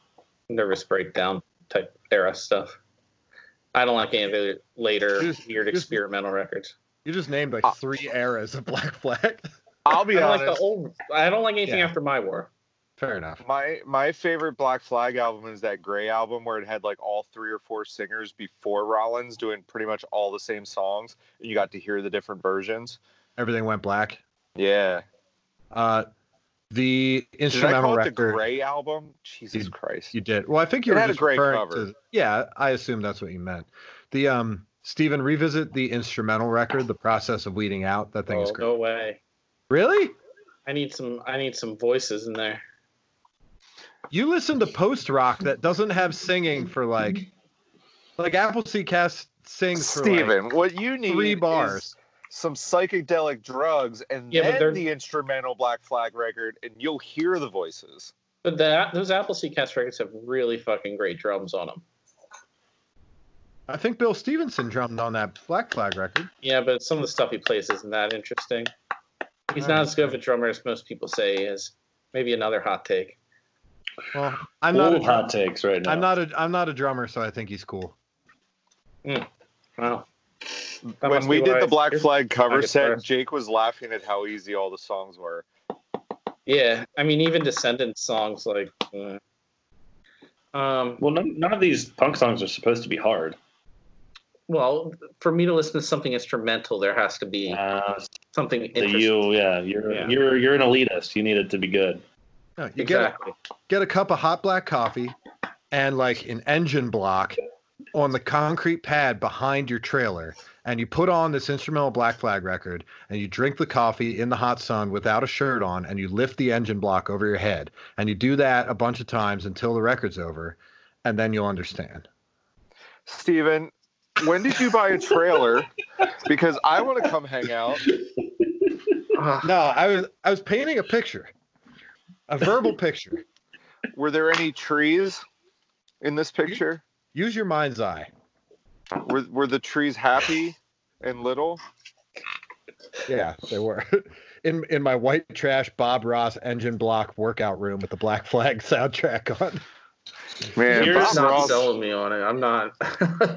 Nervous Breakdown type era stuff. I don't like any of the later Just- weird just- experimental records. You just named like Uh, three eras of Black Flag. I'll I be don't honest. like the old. I don't like anything Yeah. after My War. Fair enough. My my favorite Black Flag album is that Gray album where it had like all three or four singers before Rollins doing pretty much all the same songs, and you got to hear the different versions. Everything went black. Yeah. Uh, the Did I instrumental call it the. Gray album? Jesus You- Christ. You did. Well, I think you It were had a just great referring cover. to. Yeah, I assume that's what you meant. The um, Stephen, revisit the instrumental record, the process of weeding out. That thing Oh, is great. no way. Really? I need some. I need some voices in there. You listen to post rock that doesn't have singing for like, like Appleseed Cast sings Stephen, like, what you need three is bars. Some psychedelic drugs and Yeah, but then the instrumental Black Flag record, and you'll hear the voices. But that those Appleseed Cast records have really fucking great drums on them. I think Bill Stevenson drummed on that Black Flag record. Yeah, but some of the stuff he plays isn't that interesting. He's not as good of a drummer as most people say he is. Maybe another hot take. Well, I'm not. A drum- hot takes right now. I'm not a. I'm not a drummer, so I think he's cool. Hmm. Wow. That when we did the I- Black Flag cover set, first. Jake was laughing at how easy all the songs were. Yeah, I mean, even Descendents songs like. uh, um, Well, none, none of these punk songs are supposed to be hard. well, for me to listen to something instrumental, there has to be Uh, something the interesting. you, yeah, you're Yeah. you're you're an elitist. You need it to be good. No, you get a, exactly. get a cup of hot black coffee and like an engine block on the concrete pad behind your trailer and you put on this instrumental black flag record and you drink the coffee in the hot sun without a shirt on and you lift the engine block over your head and you do that a bunch of times until the record's over and then you'll understand Steven, when did you buy a trailer? Because I want to come hang out. no i was i was painting a picture a verbal picture Were there any trees in this picture? Use your mind's eye Were, were the trees happy and little? Yeah, they were. In in my white trash Bob Ross engine block workout room with the Black Flag soundtrack on. Man, Here's Bob not Ross, selling me on it. I'm not.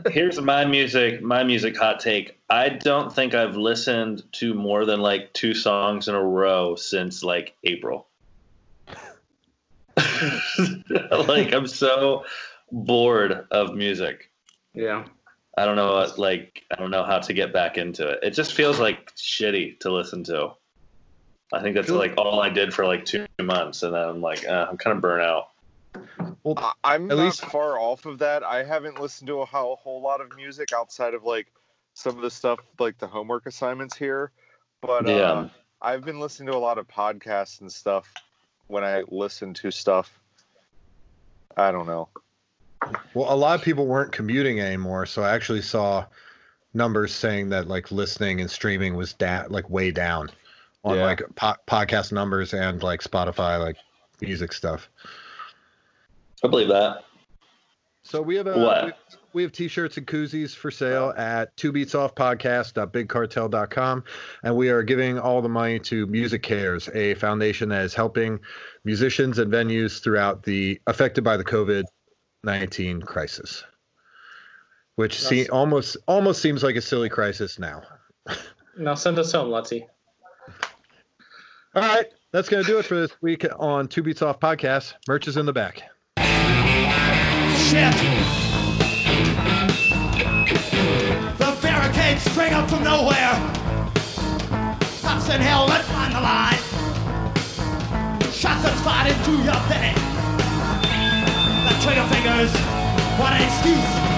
Here's my music, my music hot take. I don't think I've listened to more than like two songs in a row since like April. like I'm so bored of music. yeah. I don't know what like I don't know how to get back into it. It just feels like shitty to listen to. I think that's Feel- like all I did for like two months, and then I'm like, uh, I'm kind of burnt out. I- I'm At not least- far off of that. I haven't listened to a whole, whole lot of music outside of like some of the stuff like the homework assignments here. But uh, Yeah. I've been listening to a lot of podcasts and stuff when I listen to stuff. I don't know. Well, a lot of people weren't commuting anymore, so I actually saw numbers saying that like listening and streaming was da- like way down on Yeah. like po- podcast numbers and like Spotify like music stuff. I believe that. So we have a What? we- we have t-shirts and koozies for sale at two beats off podcast.bigcartel.com and we are giving all the money to MusiCares a foundation that is helping musicians and venues throughout the affected by the covid-19 crisis which see, almost almost seems like a silly crisis now Now send us home, Lutzy. all right that's going to do it for this week on two beats off podcast merch is in the back Shit! The barricades spring up from nowhere. Cops and helmet on the line. Shotguns fired into your belly. Trigger fingers. What an excuse